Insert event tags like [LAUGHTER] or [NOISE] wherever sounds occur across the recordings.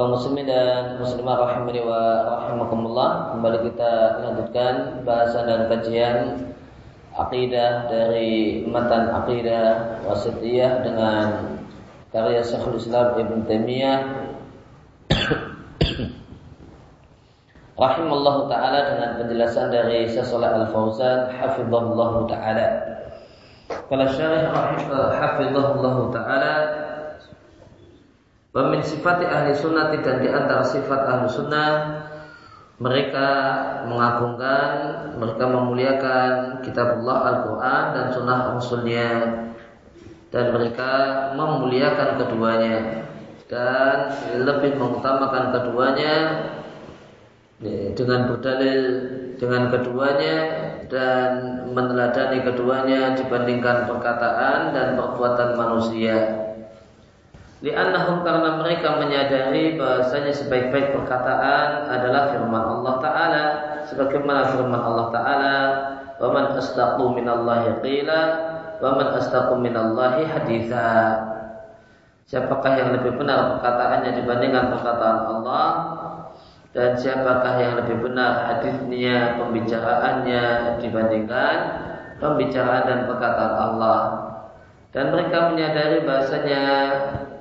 Kaum muslimin dan muslimah rahimani wa rahimakumullah kembali kita lanjutkan bahasan dan kajian akidah dari matan akidah wasitiyah dengan karya Syekhul Islam Ibn Taimiyah [COUGHS] rahimallah taala dengan penjelasan dari Syekh Al-Fauzan hafizahullah taala. Kalau syarih hafizahullah taala Wa min sifati ahli sunnah dan di antara sifat ahli sunnah mereka mengagungkan, mereka memuliakan kitabullah Al-Quran dan sunnah Rasulnya dan mereka memuliakan keduanya dan lebih mengutamakan keduanya dengan berdalil dengan keduanya dan meneladani keduanya dibandingkan perkataan dan perbuatan manusia. Li'annahum karena mereka menyadari bahasanya sebaik-baik perkataan adalah firman Allah Ta'ala. Sebagaimana firman Allah Ta'ala Wa man astaqu minallahi qila Wa man astaqu minallahi haditha. Siapakah yang lebih benar perkataannya dibandingkan perkataan Allah? Dan siapakah yang lebih benar hadisnya, pembicaraannya dibandingkan Pembicaraan dan perkataan Allah? Dan mereka menyadari bahasanya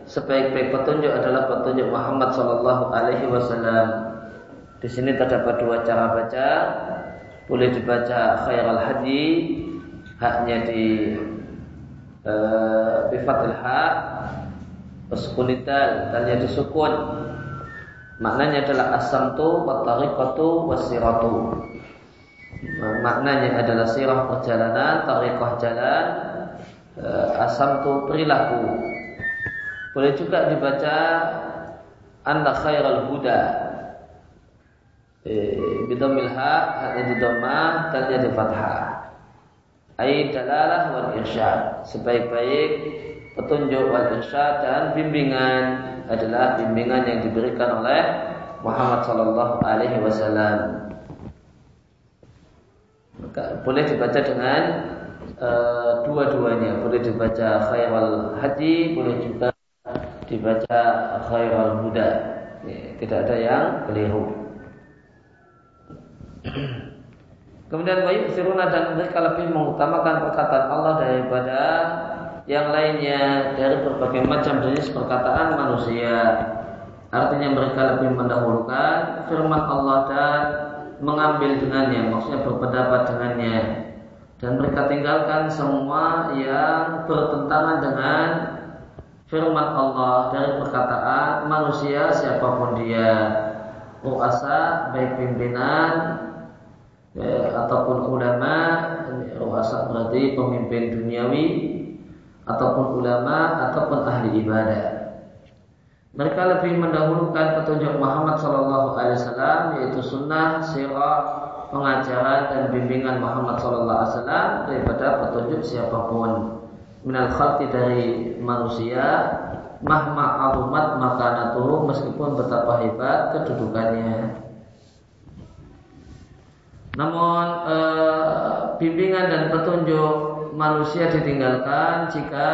sebaik-baik petunjuk adalah petunjuk Muhammad Shallallahu Alaihi Wasallam. Di sini terdapat dua cara baca. Boleh dibaca khairal hadi, haknya di uh, bifatil hak, Waskunital, tanya disukun. Maknanya adalah asam tu, watariqatu, wasiratu. Maknanya adalah sirah perjalanan, tariqah jalan, uh, asam tu perilaku, boleh juga dibaca anda khairal huda. Eh, bidhamil ha, haknya di dhammah, dalnya di fathah. Ai dalalah wal irsyad. Sebaik-baik petunjuk wal irsyad dan bimbingan adalah bimbingan yang diberikan oleh Muhammad sallallahu alaihi wasallam. Boleh dibaca dengan uh, dua-duanya. Boleh dibaca khairal hadi, boleh juga dibaca khairul huda. Ya, tidak ada yang keliru. Kemudian bayi siruna dan mereka lebih mengutamakan perkataan Allah daripada yang lainnya dari berbagai macam jenis perkataan manusia. Artinya mereka lebih mendahulukan firman Allah dan mengambil dengannya, maksudnya berpendapat dengannya. Dan mereka tinggalkan semua yang bertentangan dengan firman Allah dari perkataan manusia siapa pun dia ruasa baik pimpinan ya, ataupun ulama ruasa berarti pemimpin duniawi ataupun ulama ataupun ahli ibadah. Mereka lebih mendahulukan petunjuk Muhammad Shallallahu Alaihi Wasallam yaitu sunnah, sirah, pengajaran dan bimbingan Muhammad Shallallahu Alaihi Wasallam daripada petunjuk siapa pun minal khalqi dari manusia mahma alumat makanatuhu meskipun betapa hebat kedudukannya namun e, bimbingan dan petunjuk manusia ditinggalkan jika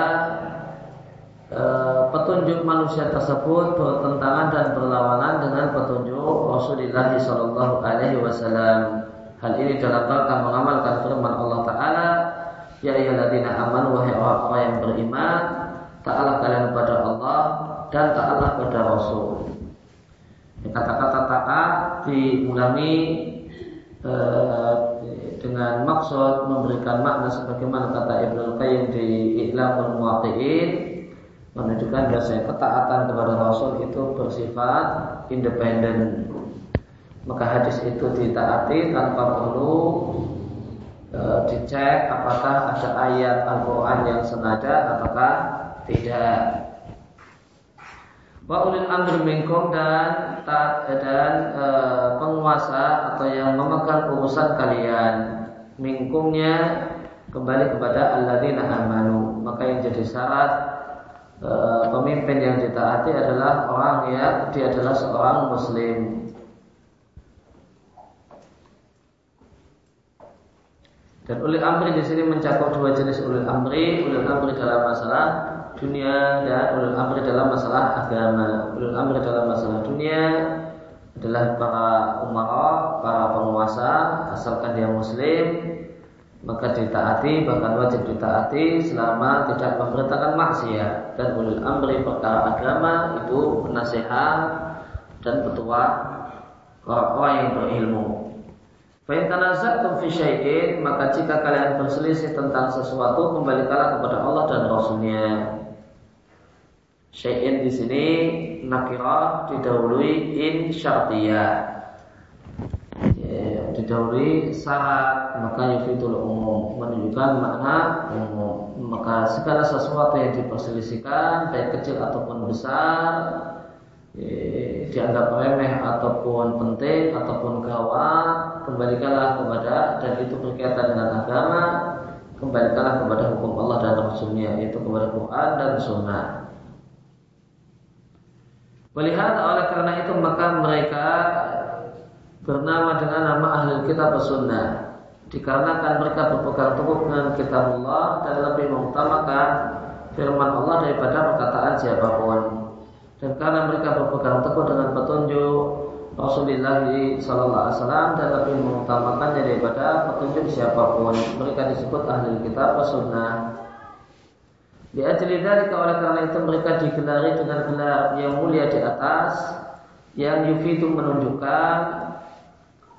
e, petunjuk manusia tersebut bertentangan dan berlawanan dengan petunjuk Rasulullah Shallallahu Alaihi Wasallam. Hal ini dalam rangka mengamalkan firman Allah Taala Ya ayyuhalladzina amanu wahai orang-orang yang beriman, taatlah kalian kepada Allah dan taatlah kepada Rasul. Kata-kata taat diulangi eh, dengan maksud memberikan makna sebagaimana kata Ibnu Qayyim di Iqlamul Muwaqqi'in menunjukkan bahwa ketaatan kepada Rasul itu bersifat independen. Maka hadis itu ditaati tanpa perlu e, dicek apakah ada ayat Al-Quran yang senada ataukah tidak. Wa ulil amri minkum dan dan e, penguasa atau yang memegang urusan kalian. Mingkumnya kembali kepada alladzina amanu. Maka yang jadi syarat e, pemimpin yang ditaati adalah orang yang dia adalah seorang muslim Dan ulil amri di sini mencakup dua jenis ulil amri, ulil amri dalam masalah dunia dan ulil amri dalam masalah agama. Ulil amri dalam masalah dunia adalah para umara, para penguasa, asalkan dia muslim, maka ditaati, bahkan wajib ditaati selama tidak memberitakan maksiat. Dan ulil amri perkara agama itu nasihat dan petua orang-orang yang berilmu. Fa'in tanaza'tum fi syai'in maka jika kalian berselisih tentang sesuatu kembalikanlah kepada Allah dan Rasulnya. Syai'in di sini nakirah didahului in syartiyah. Ya, didahului syarat maka yufidul umum menunjukkan makna umum. Maka segala sesuatu yang diperselisihkan baik kecil ataupun besar ya, dianggap remeh ataupun penting ataupun gawat kembalikanlah kepada dan itu berkaitan dengan agama kembalikanlah kepada hukum Allah dan Rasulnya yaitu kepada Quran dan Sunnah. Melihat oleh karena itu maka mereka bernama dengan nama ahli kitab sunnah. Dikarenakan mereka berpegang teguh dengan kitab Allah dan lebih mengutamakan firman Allah daripada perkataan siapa pun. Dan karena mereka berpegang teguh dengan petunjuk Rasulullah Sallallahu Alaihi Wasallam lebih mengutamakannya daripada petunjuk siapa pun. Mereka disebut ahli kitab sunnah. Di ajli dari oleh karena itu mereka digelari dengan gelar yang mulia di atas yang yufidu menunjukkan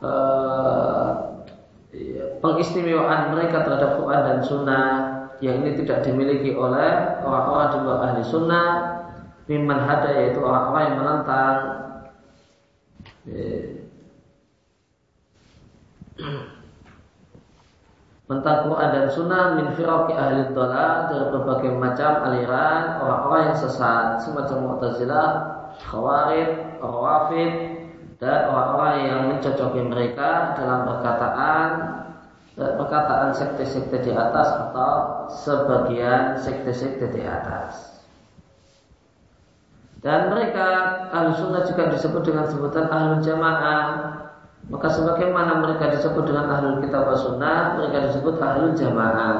uh, pengistimewaan mereka terhadap Quran dan Sunnah yang ini tidak dimiliki oleh orang-orang di luar ahli Sunnah mimman hada yaitu orang-orang yang menentang Tentang Quran dan Sunnah min firaqi ahli dhalal dari berbagai macam aliran orang-orang yang sesat semacam Mu'tazilah, Khawarij, Rawafid dan orang-orang yang mencocoki mereka dalam perkataan perkataan sekte-sekte di atas atau sebagian sekte-sekte di atas. Dan mereka ahli sunnah juga disebut dengan sebutan ahli jamaah. Maka sebagaimana mereka disebut dengan ahli kitab sunnah, mereka disebut ahli jamaah.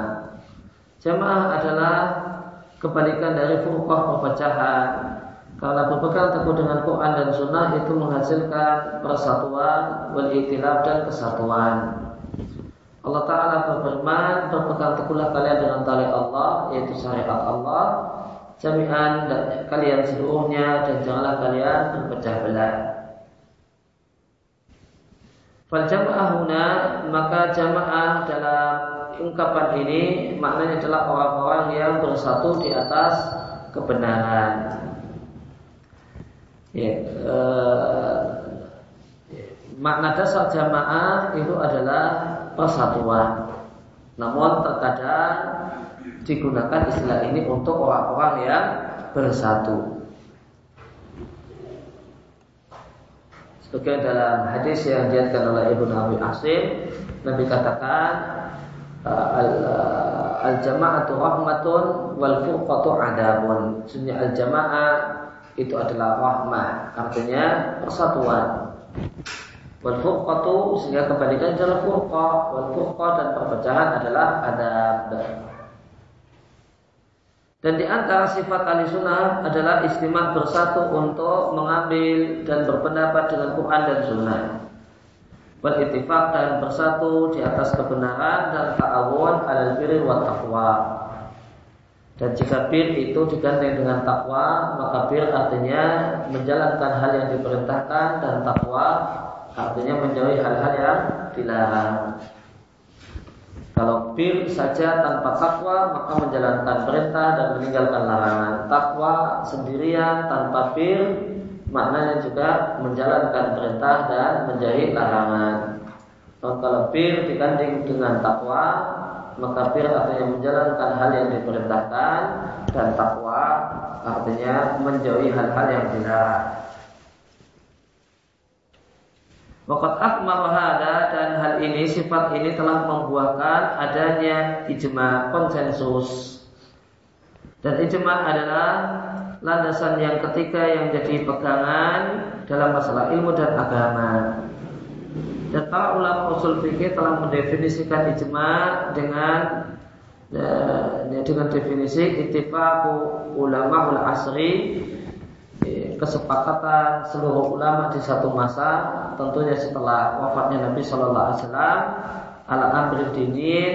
Jamaah adalah kebalikan dari furqah perpecahan. Kalau berpegang teguh dengan Quran dan Sunnah itu menghasilkan persatuan, wal dan kesatuan. Allah Ta'ala berfirman, berpegang teguhlah kalian dengan tali Allah, yaitu syariat Allah, jami'an kalian seluruhnya dan janganlah kalian berpecah belah. Fal jamaah huna maka jamaah dalam ungkapan ini maknanya adalah orang-orang yang bersatu di atas kebenaran. Ya, eh, makna dasar jamaah itu adalah persatuan. Namun terkadang digunakan istilah ini untuk orang-orang yang bersatu. Sebagai dalam hadis yang diatkan oleh Ibnu Abi Asim, Nabi katakan al jama'atu rahmatun wal furqatu adabun. Sebenarnya al jamaah itu adalah rahmah, artinya persatuan. Wal furqatu sehingga kebalikan adalah furqa, wal furqa dan perpecahan adalah adab. Dan di antara sifat ahli sunnah adalah istimewa bersatu untuk mengambil dan berpendapat dengan Quran dan sunnah. Beritifak dan bersatu di atas kebenaran dan ta'awun alal birri wa taqwa. Dan jika bir itu digandeng dengan takwa, maka bir artinya menjalankan hal yang diperintahkan dan takwa artinya menjauhi hal-hal yang dilarang. Kalau bir saja tanpa takwa maka menjalankan perintah dan meninggalkan larangan. Takwa sendirian tanpa bir maknanya juga menjalankan perintah dan menjauhi larangan. kalau bir diganding dengan takwa maka bir artinya menjalankan hal yang diperintahkan dan takwa artinya menjauhi hal-hal yang dilarang. Wakat akmal hada dan hal ini sifat ini telah membuahkan adanya ijma konsensus. Dan ijma adalah landasan yang ketiga yang jadi pegangan dalam masalah ilmu dan agama. Dan para ulama usul fikih telah mendefinisikan ijma dengan ya, dengan definisi ittifaqu ulama ul asri kesepakatan seluruh ulama di satu masa tentunya setelah wafatnya Nabi Shallallahu Alaihi Wasallam ala amri dinin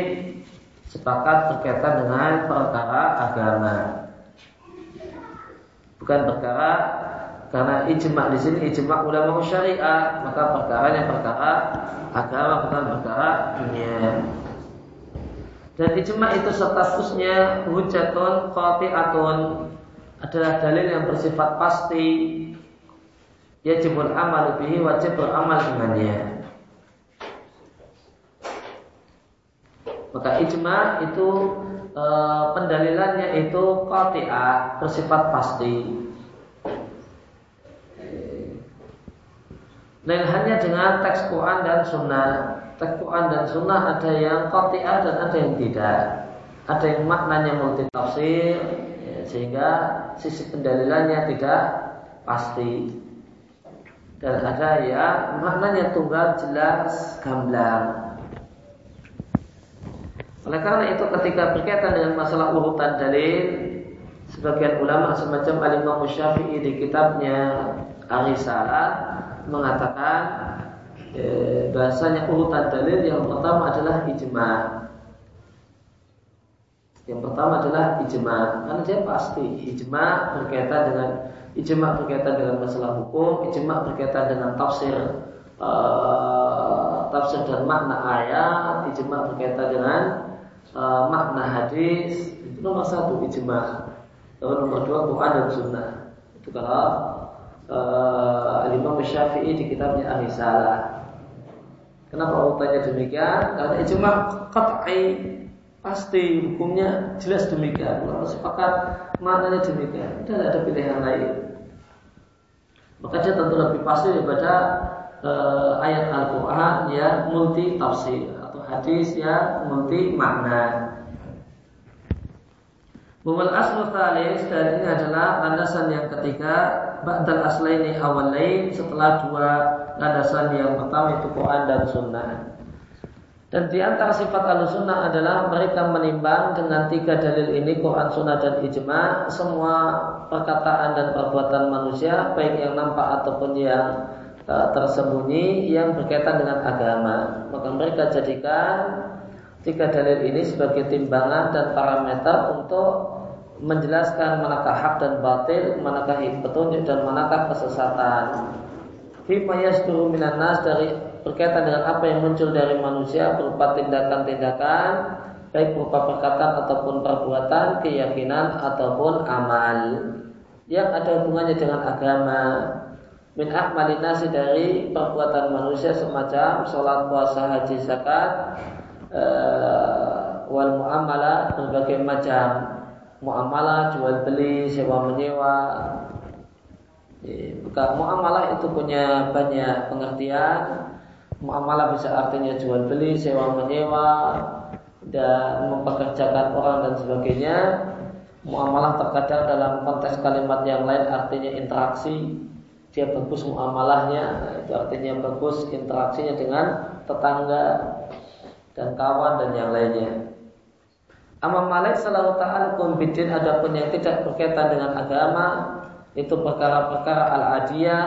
sepakat berkaitan dengan perkara agama. Bukan perkara karena ijma di sini ijma ulama syariah maka perkaranya perkara agama bukan perkara dunia. Dan ijma itu statusnya hujatun qati'atun adalah dalil yang bersifat pasti. Yajibul amal bihi wajib beramal dengannya maka ijma itu e, pendalilannya itu qati'ah bersifat pasti. Lain hanya dengan teks Quran dan Sunnah. Teks Quran dan Sunnah ada yang qati'ah dan ada yang tidak. Ada yang maknanya multi tafsir sehingga sisi pendalilannya tidak pasti. Dan ada yang maknanya tunggal jelas gamblang. Oleh karena itu ketika berkaitan dengan masalah urutan dalil sebagian ulama semacam Al-Imam Syafi'i di kitabnya Arisalah mengatakan eh, bahasanya urutan dalil yang pertama adalah ijma yang pertama adalah ijma, karena dia pasti ijma berkaitan dengan ijma berkaitan dengan masalah hukum, ijma berkaitan dengan tafsir uh, tafsir dan makna ayat, ijma berkaitan dengan uh, makna hadis. Itu nomor satu ijma. Lalu nomor dua Quran dan Sunnah. Itu kalau uh, Imam Syafi'i di kitabnya Al-Risalah. Kenapa urutannya demikian? Karena ijma qat'i Pasti hukumnya jelas demikian. Kalau sepakat maknanya demikian. Dan ada pilihan lain. Maka dia tentu lebih pasti daripada uh, ayat Al-Quran yang multi tafsir atau hadis yang multi makna. Bumul aslu thalis dan ini adalah landasan yang ketiga Ba'dal aslaini awal lain setelah dua landasan yang pertama itu Quran dan Sunnah. Dan di antara sifat al-sunnah adalah mereka menimbang dengan tiga dalil ini Quran, Sunnah dan Ijma semua perkataan dan perbuatan manusia baik yang nampak ataupun yang uh, tersembunyi yang berkaitan dengan agama. Maka mereka jadikan tiga dalil ini sebagai timbangan dan parameter untuk menjelaskan manakah hak dan batil, manakah petunjuk dan manakah kesesatan. Fima yasduru minan nas dari berkaitan dengan apa yang muncul dari manusia berupa tindakan-tindakan baik berupa perkataan ataupun perbuatan, keyakinan ataupun amal yang ada hubungannya dengan agama. Min ahmalin dari perbuatan manusia semacam sholat, puasa, haji, zakat, uh, wal muamalah berbagai macam muamalah, jual beli, sewa menyewa. Maka muamalah itu punya banyak pengertian Muamalah bisa artinya jual beli, sewa menyewa, dan mempekerjakan orang dan sebagainya. Muamalah terkadang dalam konteks kalimat yang lain artinya interaksi. Dia bagus muamalahnya, itu artinya bagus interaksinya dengan tetangga dan kawan dan yang lainnya. Amma malik selalu ta'ala bidin adapun yang tidak berkaitan dengan agama itu perkara-perkara al-adiyah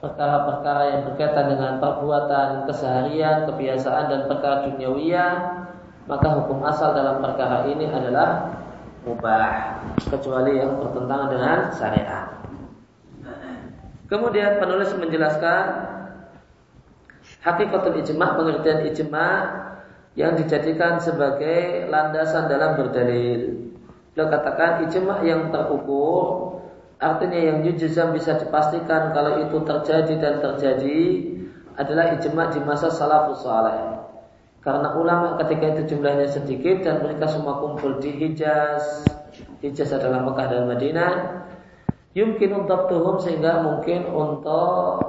perkara-perkara yang berkaitan dengan perbuatan keseharian, kebiasaan dan perkara duniawiyah, maka hukum asal dalam perkara ini adalah mubah kecuali yang bertentangan dengan syariat. Kemudian penulis menjelaskan hakikatul ijma, pengertian ijma yang dijadikan sebagai landasan dalam berdalil. Beliau katakan ijma yang terukur Artinya yang yujizam bisa dipastikan kalau itu terjadi dan terjadi adalah ijma di masa salafus saleh. Karena ulama ketika itu jumlahnya sedikit dan mereka semua kumpul di Hijaz. Hijaz adalah Mekah dan Madinah. Yumkin untuk tuhum sehingga mungkin untuk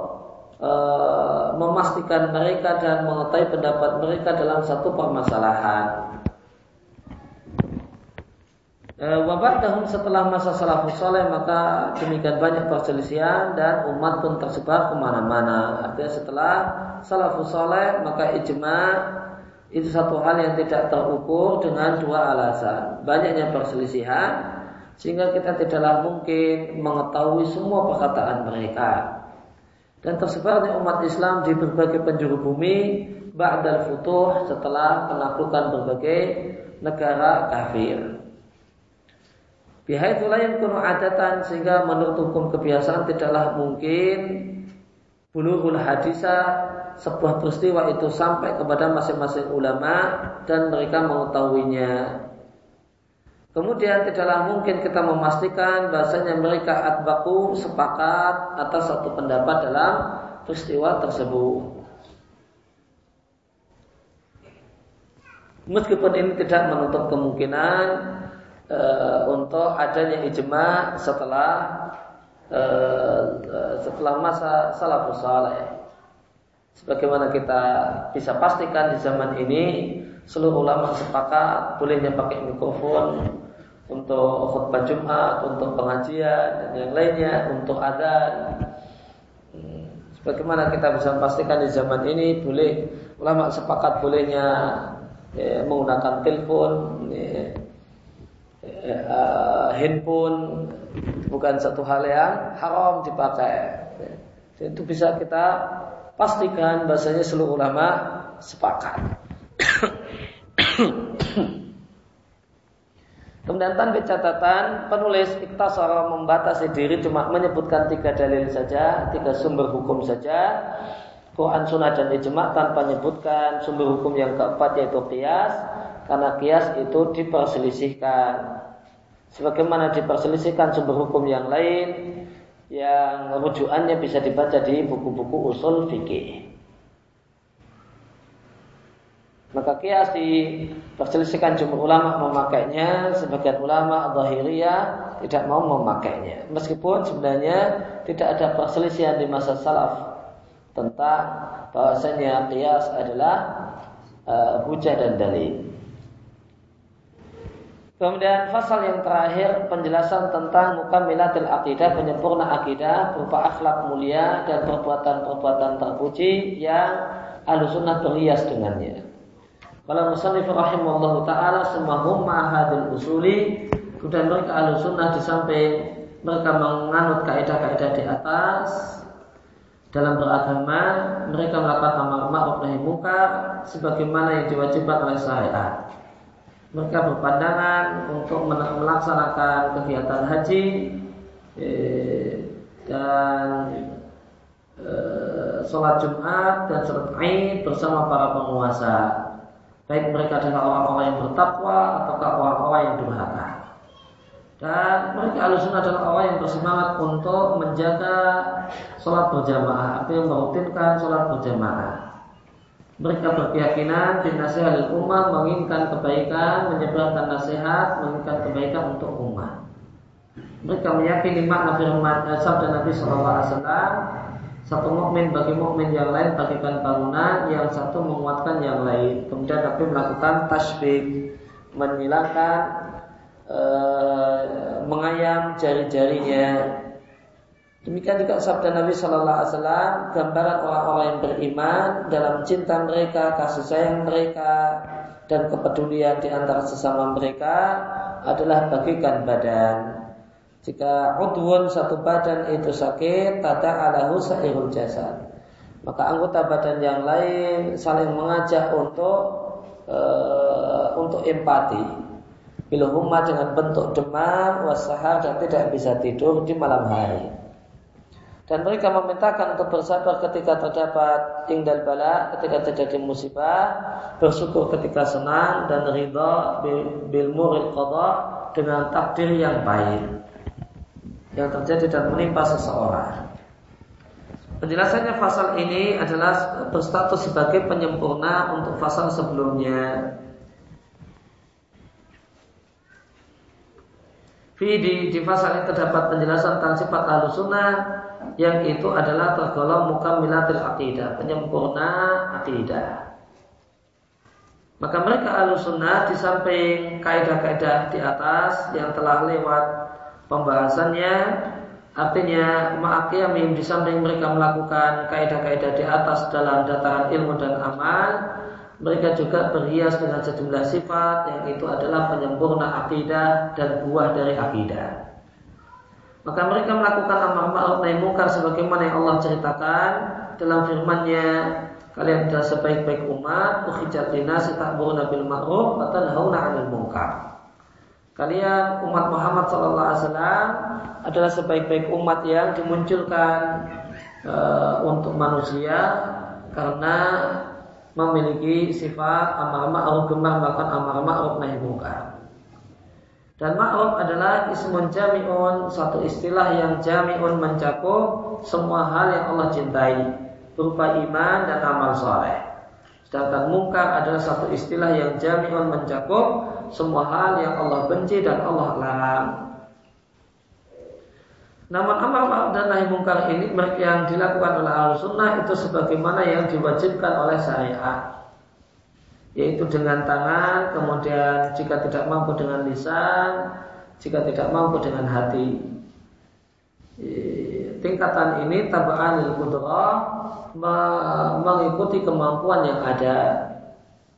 uh, memastikan mereka dan mengetahui pendapat mereka dalam satu permasalahan. Eh, wabah tahun setelah masa salafus soleh maka demikian banyak perselisihan dan umat pun tersebar ke mana-mana. Artinya setelah salafus soleh maka ijma itu satu hal yang tidak terukur dengan dua alasan. Banyaknya perselisihan sehingga kita tidaklah mungkin mengetahui semua perkataan mereka. Dan tersebarnya umat Islam di berbagai penjuru bumi ba'dal futuh setelah penaklukan berbagai negara kafir. Bihaitsu la yakunu adatan sehingga menurut hukum kebiasaan tidaklah mungkin bulughul hadisah sebuah peristiwa itu sampai kepada masing-masing ulama dan mereka mengetahuinya. Kemudian tidaklah mungkin kita memastikan bahasanya mereka atbaku sepakat atas satu pendapat dalam peristiwa tersebut. Meskipun ini tidak menutup kemungkinan e, untuk adanya ijma setelah e, setelah masa salafus saleh. Sebagaimana kita bisa pastikan di zaman ini seluruh ulama sepakat bolehnya pakai mikrofon untuk khutbah Jumat, untuk pengajian dan yang lainnya, untuk adzan. Hmm, sebagaimana kita bisa pastikan di zaman ini boleh ulama sepakat bolehnya ya, menggunakan telepon, ya, handphone bukan satu hal yang haram dipakai. Dan itu bisa kita pastikan bahasanya seluruh ulama sepakat. [COUGHS] Kemudian tanpa catatan penulis iktasara membatasi diri cuma menyebutkan tiga dalil saja, tiga sumber hukum saja, Quran, Sunnah dan Ijma tanpa menyebutkan sumber hukum yang keempat yaitu kias, karena kias itu diperselisihkan sebagaimana diperselisihkan sumber hukum yang lain yang rujukannya bisa dibaca di buku-buku usul fikih. Maka kias diperselisihkan jumhur ulama memakainya, sebagian ulama zahiriyah tidak mau memakainya. Meskipun sebenarnya tidak ada perselisihan di masa salaf tentang bahwasanya kias adalah uh, hujah dan dalil. Kemudian pasal yang terakhir penjelasan tentang mukamilatil akidah, penyempurna akidah berupa akhlak mulia dan perbuatan-perbuatan terpuji yang alusunah berhias dengannya. Kalau musannif rahimallahu taala semua ma'hadul usuli kemudian mereka alusunah di samping mereka menganut kaidah-kaidah di atas dalam beragama mereka melakukan amar ma'ruf nahi munkar sebagaimana yang diwajibkan oleh syariat mereka berpandangan untuk melaksanakan kegiatan haji eh, dan eh, sholat Jumat dan sholat Aid bersama para penguasa. Baik mereka adalah orang-orang yang bertakwa ataukah orang-orang yang durhaka. Dan mereka alusun adalah orang yang bersemangat untuk menjaga sholat berjamaah, artinya merutinkan sholat berjamaah. Mereka berkeyakinan di nasihat umat menginginkan kebaikan, menyebarkan nasihat, menginginkan kebaikan untuk umat. Mereka meyakini makna firman eh, sabda Nabi SAW satu mukmin bagi mukmin yang lain bagikan bangunan, yang satu menguatkan yang lain. Kemudian Nabi melakukan tasbih, menyilangkan, e, mengayam jari-jarinya Demikian juga sabda Nabi Shallallahu Alaihi Wasallam, gambaran orang-orang yang beriman dalam cinta mereka, kasih sayang mereka, dan kepedulian di antara sesama mereka adalah bagikan badan. Jika udwun satu badan itu sakit, tata alahu sairul jasad. Maka anggota badan yang lain saling mengajak untuk uh, untuk empati. Biluhumma dengan bentuk demam, wasahar dan tidak bisa tidur di malam hari dan mereka memintakan untuk bersabar ketika terdapat tinggal bala, ketika terjadi musibah, bersyukur ketika senang dan ridha bil muril qada dengan takdir yang baik yang terjadi dan menimpa seseorang. Penjelasannya pasal ini adalah berstatus sebagai penyempurna untuk pasal sebelumnya. Di, di pasal ini terdapat penjelasan tentang sifat sunnah yang itu adalah tergolong mukamilatil akidah, penyempurna akidah. Maka mereka ahlu sunnah di samping kaidah-kaidah di atas yang telah lewat pembahasannya, artinya ma'akiyamim di samping mereka melakukan kaidah-kaidah di atas dalam dataran ilmu dan amal, mereka juga berhias dengan sejumlah sifat yang itu adalah penyempurna akidah dan buah dari akidah. Maka mereka melakukan amar ma'ruf nahi munkar sebagaimana yang Allah ceritakan dalam firman-Nya, kalian adalah sebaik-baik umat, ukhijat linasi ta'muruna bil ma'ruf wa tanhauna 'anil munkar. Kalian umat Muhammad sallallahu alaihi wasallam adalah sebaik-baik umat yang dimunculkan uh, untuk manusia karena memiliki sifat amar ma'ruf gemar melakukan amar ma'ruf nahi munkar. Dan ma'ruf adalah ismun jami'un, satu istilah yang jami'un mencakup semua hal yang Allah cintai, berupa iman dan amal soleh. Sedangkan mungkar adalah satu istilah yang jami'un mencakup semua hal yang Allah benci dan Allah larang. Namun amal ma'ruf dan nahi mungkar ini yang dilakukan oleh ahlu sunnah itu sebagaimana yang diwajibkan oleh syariat yaitu dengan tangan, kemudian jika tidak mampu dengan lisan, jika tidak mampu dengan hati. Tingkatan ini tabaan kudrah mengikuti kemampuan yang ada.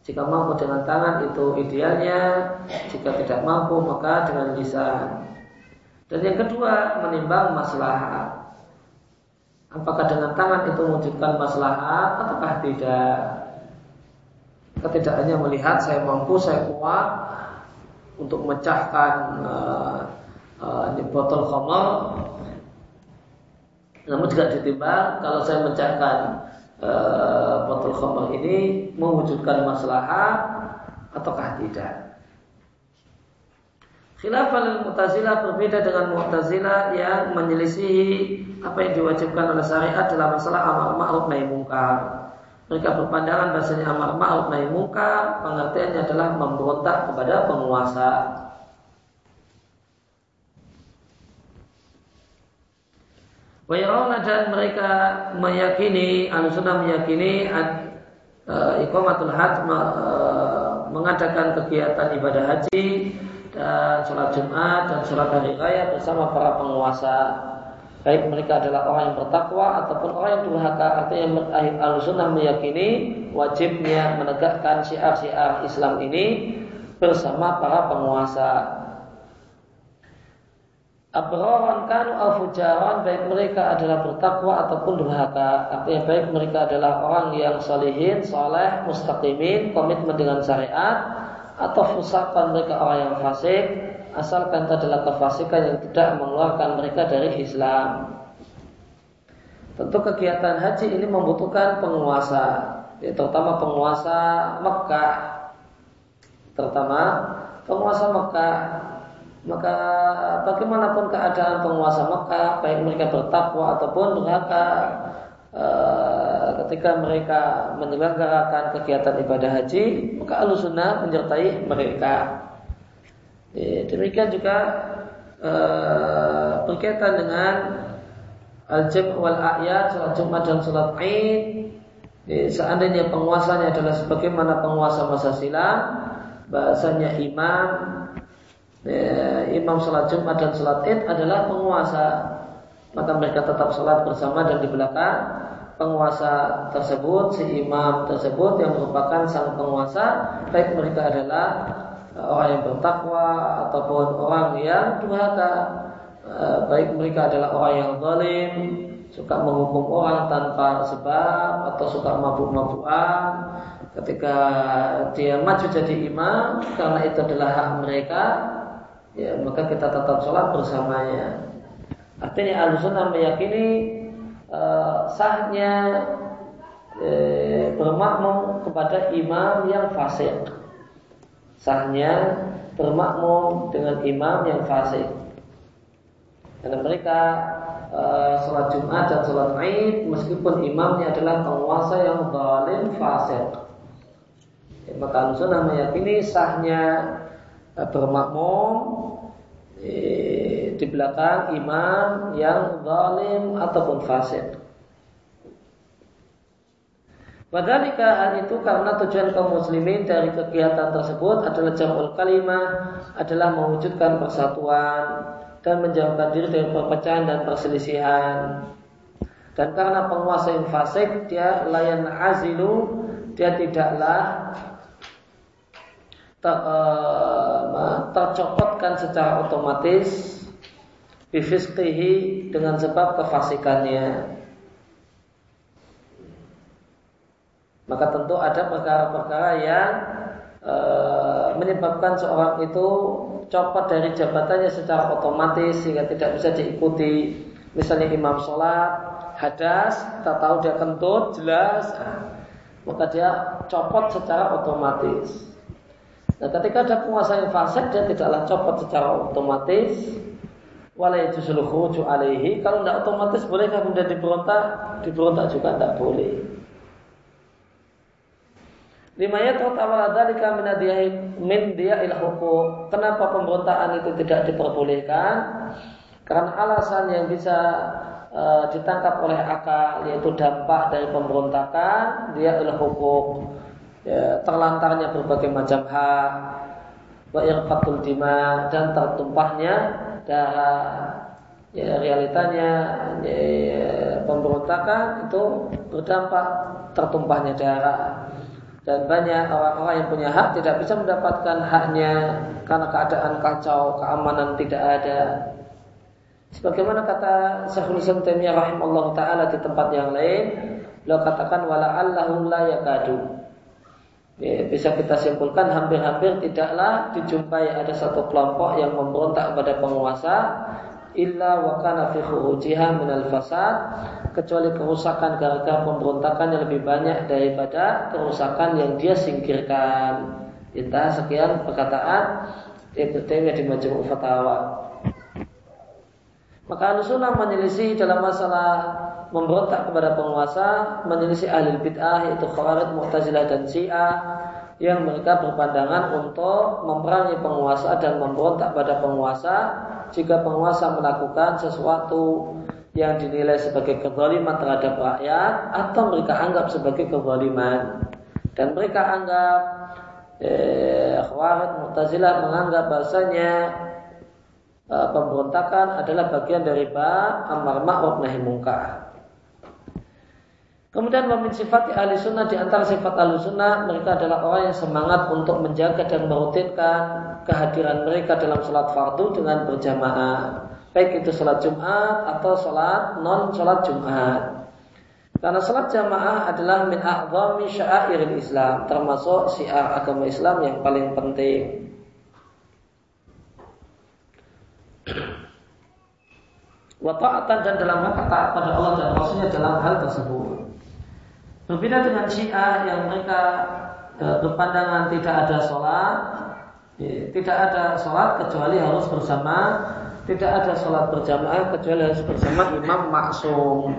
Jika mampu dengan tangan itu idealnya, jika tidak mampu maka dengan lisan. Dan yang kedua, menimbang maslahat. Apakah dengan tangan itu mewujudkan maslahat ataukah tidak? Ketika hanya melihat saya mampu, saya kuat untuk memecahkan uh, uh, botol khamar. Namun juga ditimbang kalau saya memecahkan uh, botol khamar ini mewujudkan maslahat ataukah tidak. Khilafah Mu'tazilah berbeda dengan Mu'tazilah yang menyelisihi apa yang diwajibkan oleh syariat dalam masalah amar ma'ruf nahi mungkar. Mereka berpandangan bahasanya amar ma'ruf nahi mungkar pengertiannya adalah memberontak kepada penguasa. Wayarona dan mereka meyakini, alusuna meyakini uh, ikomatul hajj uh, mengadakan kegiatan ibadah haji dan sholat Jumat dan sholat hari raya bersama para penguasa baik mereka adalah orang yang bertakwa ataupun orang yang durhaka artinya al sunnah meyakini wajibnya menegakkan syiar-syiar Islam ini bersama para penguasa. Abraran kanu al baik mereka adalah bertakwa ataupun durhaka artinya baik mereka adalah orang yang salihin, soleh, mustaqimin, komitmen dengan syariat atau fusakan mereka orang yang fasik asalkan itu adalah kefasikan yang tidak mengeluarkan mereka dari Islam. Tentu kegiatan haji ini membutuhkan penguasa, ya, terutama penguasa Mekah, terutama penguasa Mekah. Maka bagaimanapun keadaan penguasa Mekah, baik mereka bertakwa ataupun durhaka, Eh, ketika mereka menyelenggarakan kegiatan ibadah haji, maka alusunah menyertai mereka. Demikian juga eh, berkaitan dengan al-jam wal ayat, salat Jumat dan salat Id. Seandainya penguasanya adalah sebagaimana penguasa masa silam, bahasanya imam, imam salat Jumat dan salat Id adalah penguasa maka mereka tetap sholat bersama dan di belakang penguasa tersebut, si imam tersebut yang merupakan sang penguasa, baik mereka adalah eh, orang yang bertakwa ataupun orang yang durhaka, eh, baik mereka adalah orang yang zalim, suka menghukum orang tanpa sebab atau suka mabuk-mabukan. Ketika dia maju jadi imam, karena itu adalah hak mereka, ya maka kita tetap sholat bersamanya. Artinya al-sunnah meyakini uh, sahnya uh, bermakmum kepada imam yang fasik. Sahnya bermakmum dengan imam yang fasik. Karena mereka uh, sholat Jumat dan sholat Id meskipun imamnya adalah penguasa yang zalim fasik. Ya, maka sunnah meyakini sahnya uh, bermakmum eh, di belakang imam yang zalim ataupun fasik. Wadhalika hal itu karena tujuan kaum muslimin dari kegiatan tersebut adalah jamul kalimah, adalah mewujudkan persatuan dan menjauhkan diri dari perpecahan dan perselisihan. Dan karena penguasa yang fasik, dia layan azilu, dia tidaklah ter, uh, tercopotkan secara otomatis bifisqihi dengan sebab kefasikannya. Maka tentu ada perkara-perkara yang e, menyebabkan seorang itu copot dari jabatannya secara otomatis sehingga tidak bisa diikuti. Misalnya imam sholat, hadas, kita tahu dia kentut, jelas, maka dia copot secara otomatis. Nah, ketika ada penguasa yang fasik, dia tidaklah copot secara otomatis. Walai justru alaihi. Kalau tidak otomatis, bolehkah kemudian diberontak? Diberontak juga tidak boleh. Lima yatawala dzalika min min il hukum. Kenapa pemberontakan itu tidak diperbolehkan? Karena alasan yang bisa uh, ditangkap oleh akal yaitu dampak dari pemberontakan dia hukum ya, terlantarnya berbagai macam hak wa irfatul dima dan tertumpahnya darah ya realitanya ya, pemberontakan itu berdampak tertumpahnya darah dan banyak orang-orang yang punya hak tidak bisa mendapatkan haknya karena keadaan kacau, keamanan tidak ada. Sebagaimana kata Syekhul Islam Taimiyah rahimahullah taala di tempat yang lain, beliau katakan wala allahum la yakadu. Ya, bisa kita simpulkan hampir-hampir tidaklah dijumpai ada satu kelompok yang memberontak kepada penguasa illa wa kana fi khurujiha minal fasad kecuali kerusakan gara-gara pemberontakan yang lebih banyak daripada kerusakan yang dia singkirkan. Kita sekian perkataan Ibnu Taimiyah di Majmu' Fatawa. Maka Sunnah menyelisih dalam masalah memberontak kepada penguasa, menyelisih ahli bid'ah yaitu Khawarij, Mu'tazilah dan Syiah yang mereka berpandangan untuk memerangi penguasa dan memberontak pada penguasa jika penguasa melakukan sesuatu yang dinilai sebagai kezaliman terhadap rakyat atau mereka anggap sebagai kezaliman dan mereka anggap eh, Khawarij Mu'tazilah menganggap bahasanya eh, pemberontakan adalah bagian dari ba amar ma'ruf nahi munkar. Kemudian memin sifat ahli sunnah di antara sifat ahli sunnah mereka adalah orang yang semangat untuk menjaga dan merutinkan kehadiran mereka dalam sholat fardu dengan berjamaah baik itu sholat Jumat atau sholat non sholat Jumat. Karena sholat jamaah adalah min a'zami sya'iril Islam, termasuk syiar agama Islam yang paling penting. Wata'atan dan dalam taat pada Allah dan Rasulnya dalam hal tersebut. Berbeda dengan syiah yang mereka eh, berpandangan tidak ada sholat, ya, tidak ada sholat kecuali harus bersama tidak ada sholat berjamaah kecuali harus bersama imam maksum.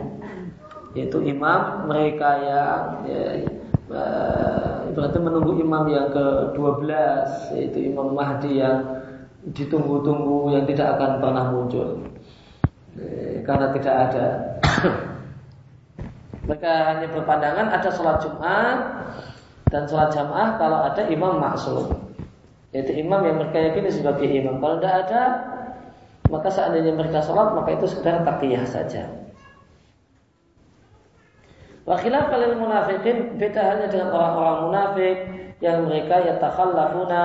Yaitu imam mereka yang ya, berarti menunggu imam yang ke-12 yaitu imam Mahdi yang ditunggu-tunggu yang tidak akan pernah muncul. Karena tidak ada mereka hanya berpandangan ada sholat Jumat dan sholat jamaah kalau ada imam maksum yaitu imam yang mereka yakini sebagai imam kalau tidak ada maka seandainya mereka sholat maka itu sekedar takiyah saja. Wakilah kalian munafikin beda halnya dengan orang-orang munafik yang mereka yatakhallafuna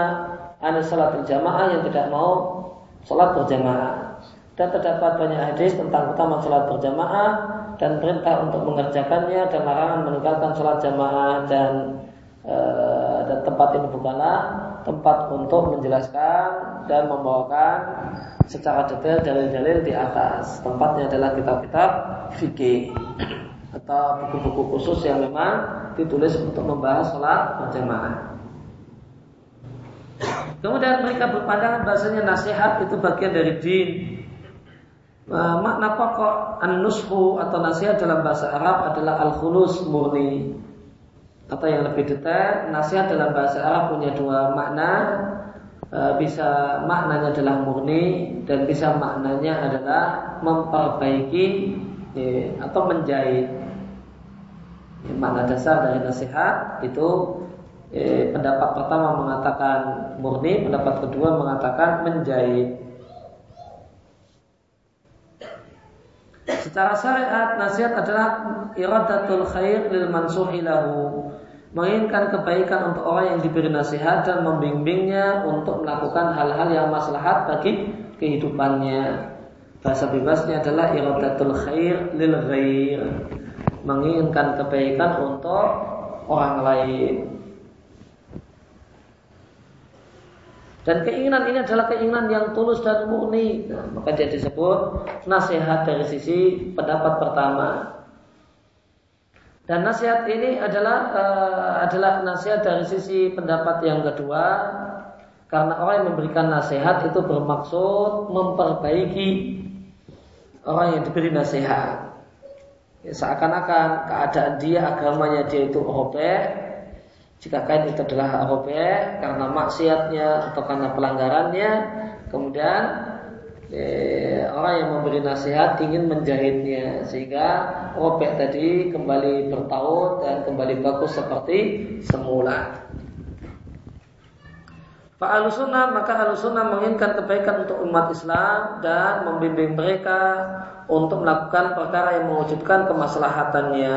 an salatul jamaah yang tidak mau sholat berjamaah. Dan terdapat banyak hadis tentang utama sholat berjamaah dan perintah untuk mengerjakannya dan larangan meninggalkan sholat jamaah dan e, dan tempat ini bukanlah tempat untuk menjelaskan dan membawakan secara detail dalil-dalil di atas. Tempatnya adalah kitab-kitab fikih atau buku-buku khusus yang memang ditulis untuk membahas sholat berjamaah. Kemudian mereka berpandangan bahasanya nasihat itu bagian dari din. Uh, makna pokok an-nushu atau nasihat dalam bahasa Arab adalah al-khulus murni. Atau yang lebih detail, nasihat dalam bahasa Arab punya dua makna. Uh, bisa maknanya adalah murni dan bisa maknanya adalah memperbaiki ya, atau menjahit. Ya, makna dasar dari nasihat itu eh, pendapat pertama mengatakan murni, pendapat kedua mengatakan menjahit. Secara syariat nasihat adalah iradatul khair lil mansuhi lahu. Menginginkan kebaikan untuk orang yang diberi nasihat dan membimbingnya untuk melakukan hal-hal yang maslahat bagi kehidupannya. Bahasa bebasnya adalah iradatul khair lil ghair. Menginginkan kebaikan untuk orang lain. Dan keinginan ini adalah keinginan yang tulus dan murni. Nah, maka dia disebut nasihat dari sisi pendapat pertama. Dan nasihat ini adalah uh, adalah nasihat dari sisi pendapat yang kedua. Karena orang yang memberikan nasihat itu bermaksud memperbaiki orang yang diberi nasihat. Ya, seakan-akan keadaan dia, agamanya dia itu robek, jika kain itu adalah robek karena maksiatnya atau karena pelanggarannya, kemudian eh, orang yang memberi nasihat ingin menjahitnya sehingga robek tadi kembali bertaut dan kembali bagus seperti semula. Pak Alusunnah maka Alusunnah menginginkan kebaikan untuk umat Islam dan membimbing mereka untuk melakukan perkara yang mewujudkan kemaslahatannya.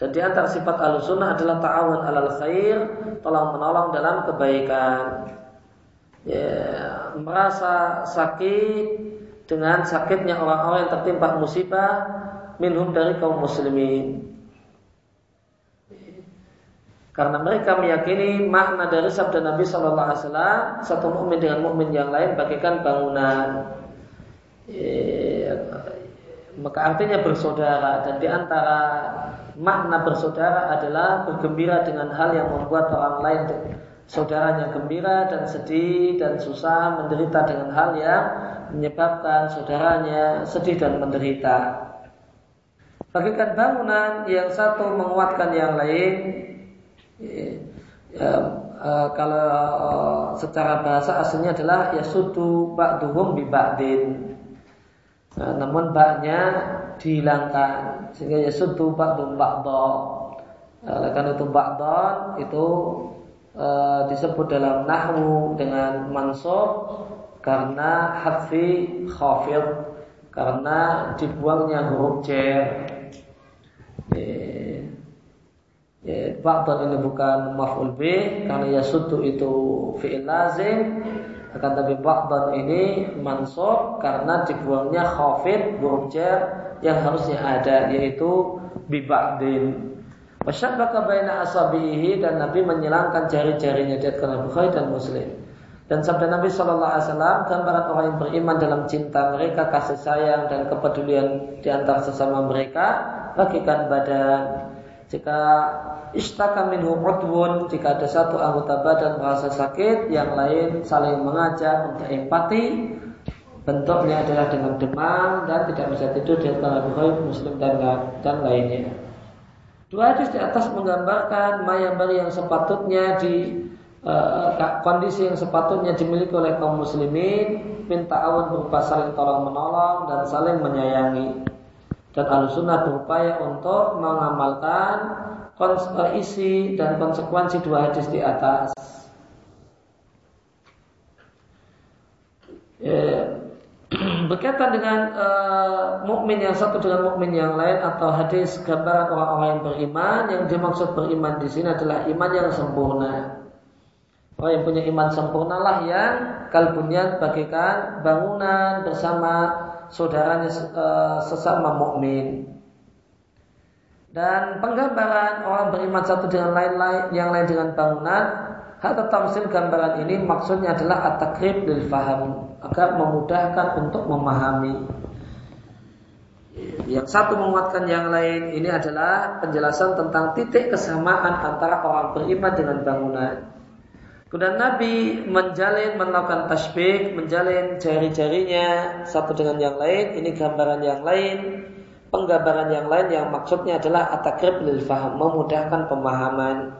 Dan di antara sifat al-sunnah adalah ta'awun alal khair, tolong menolong dalam kebaikan. Ya, merasa sakit dengan sakitnya orang-orang yang tertimpa musibah minhum dari kaum muslimin. Karena mereka meyakini makna dari sabda Nabi Wasallam satu mukmin dengan mukmin yang lain bagikan bangunan. Ya, maka artinya bersaudara dan di antara makna bersaudara adalah bergembira dengan hal yang membuat orang lain saudaranya gembira dan sedih dan susah menderita dengan hal yang menyebabkan saudaranya sedih dan menderita. Bagikan bangunan yang satu menguatkan yang lain. Ya, uh, kalau uh, secara bahasa aslinya adalah ya sudu ba'duhum bi ba'din. Nah, namun baknya dihilangkan sehingga ya sudu ba'du ba'da. Oleh karena itu ba'dan itu e, disebut dalam nahwu dengan mansub karena hadfi khafid karena dibuangnya huruf jar. Ya, ba'dan ini bukan maf'ul bih karena yasuddu itu fi'il lazim akan tapi ba'dan ini mansub karena dibuangnya khafid huruf yang harusnya ada yaitu bi ba'din. Wasyabbaka baina asabihi dan Nabi menyilangkan jari-jarinya di atas Bukhari dan Muslim. Dan sabda Nabi Shallallahu Alaihi Wasallam gambaran orang yang beriman dalam cinta mereka, kasih sayang dan kepedulian di antara sesama mereka, bagikan badan. Jika istaka minhu udwun jika ada satu anggota badan merasa sakit, yang lain saling mengajak untuk empati. Bentuknya adalah dengan demam dan tidak bisa tidur di antara Bukhari, Muslim dan dan lainnya. Dua hadis di atas menggambarkan mayabari yang sepatutnya di uh, kondisi yang sepatutnya dimiliki oleh kaum muslimin minta awan berupa saling tolong menolong dan saling menyayangi dan al sunnah berupaya untuk mengamalkan isi dan konsekuensi dua hadis di atas. Ya, [CLEARS THROAT] berkaitan dengan uh, mukmin yang satu dengan mukmin yang lain atau hadis gambaran orang-orang yang beriman yang dimaksud beriman di sini adalah iman yang sempurna. Orang yang punya iman sempurna lah yang kalbunyan bagikan bangunan bersama saudaranya uh, sesama mukmin. Dan penggambaran orang beriman satu dengan lain lain yang lain dengan bangunan, hatta tamsil gambaran ini maksudnya adalah at-takrib lil faham agar memudahkan untuk memahami. Yang satu menguatkan yang lain ini adalah penjelasan tentang titik kesamaan antara orang beriman dengan bangunan. Kemudian Nabi menjalin, melakukan tasbih, menjalin jari-jarinya satu dengan yang lain. Ini gambaran yang lain, penggambaran yang lain yang maksudnya adalah atakrib lil faham, memudahkan pemahaman.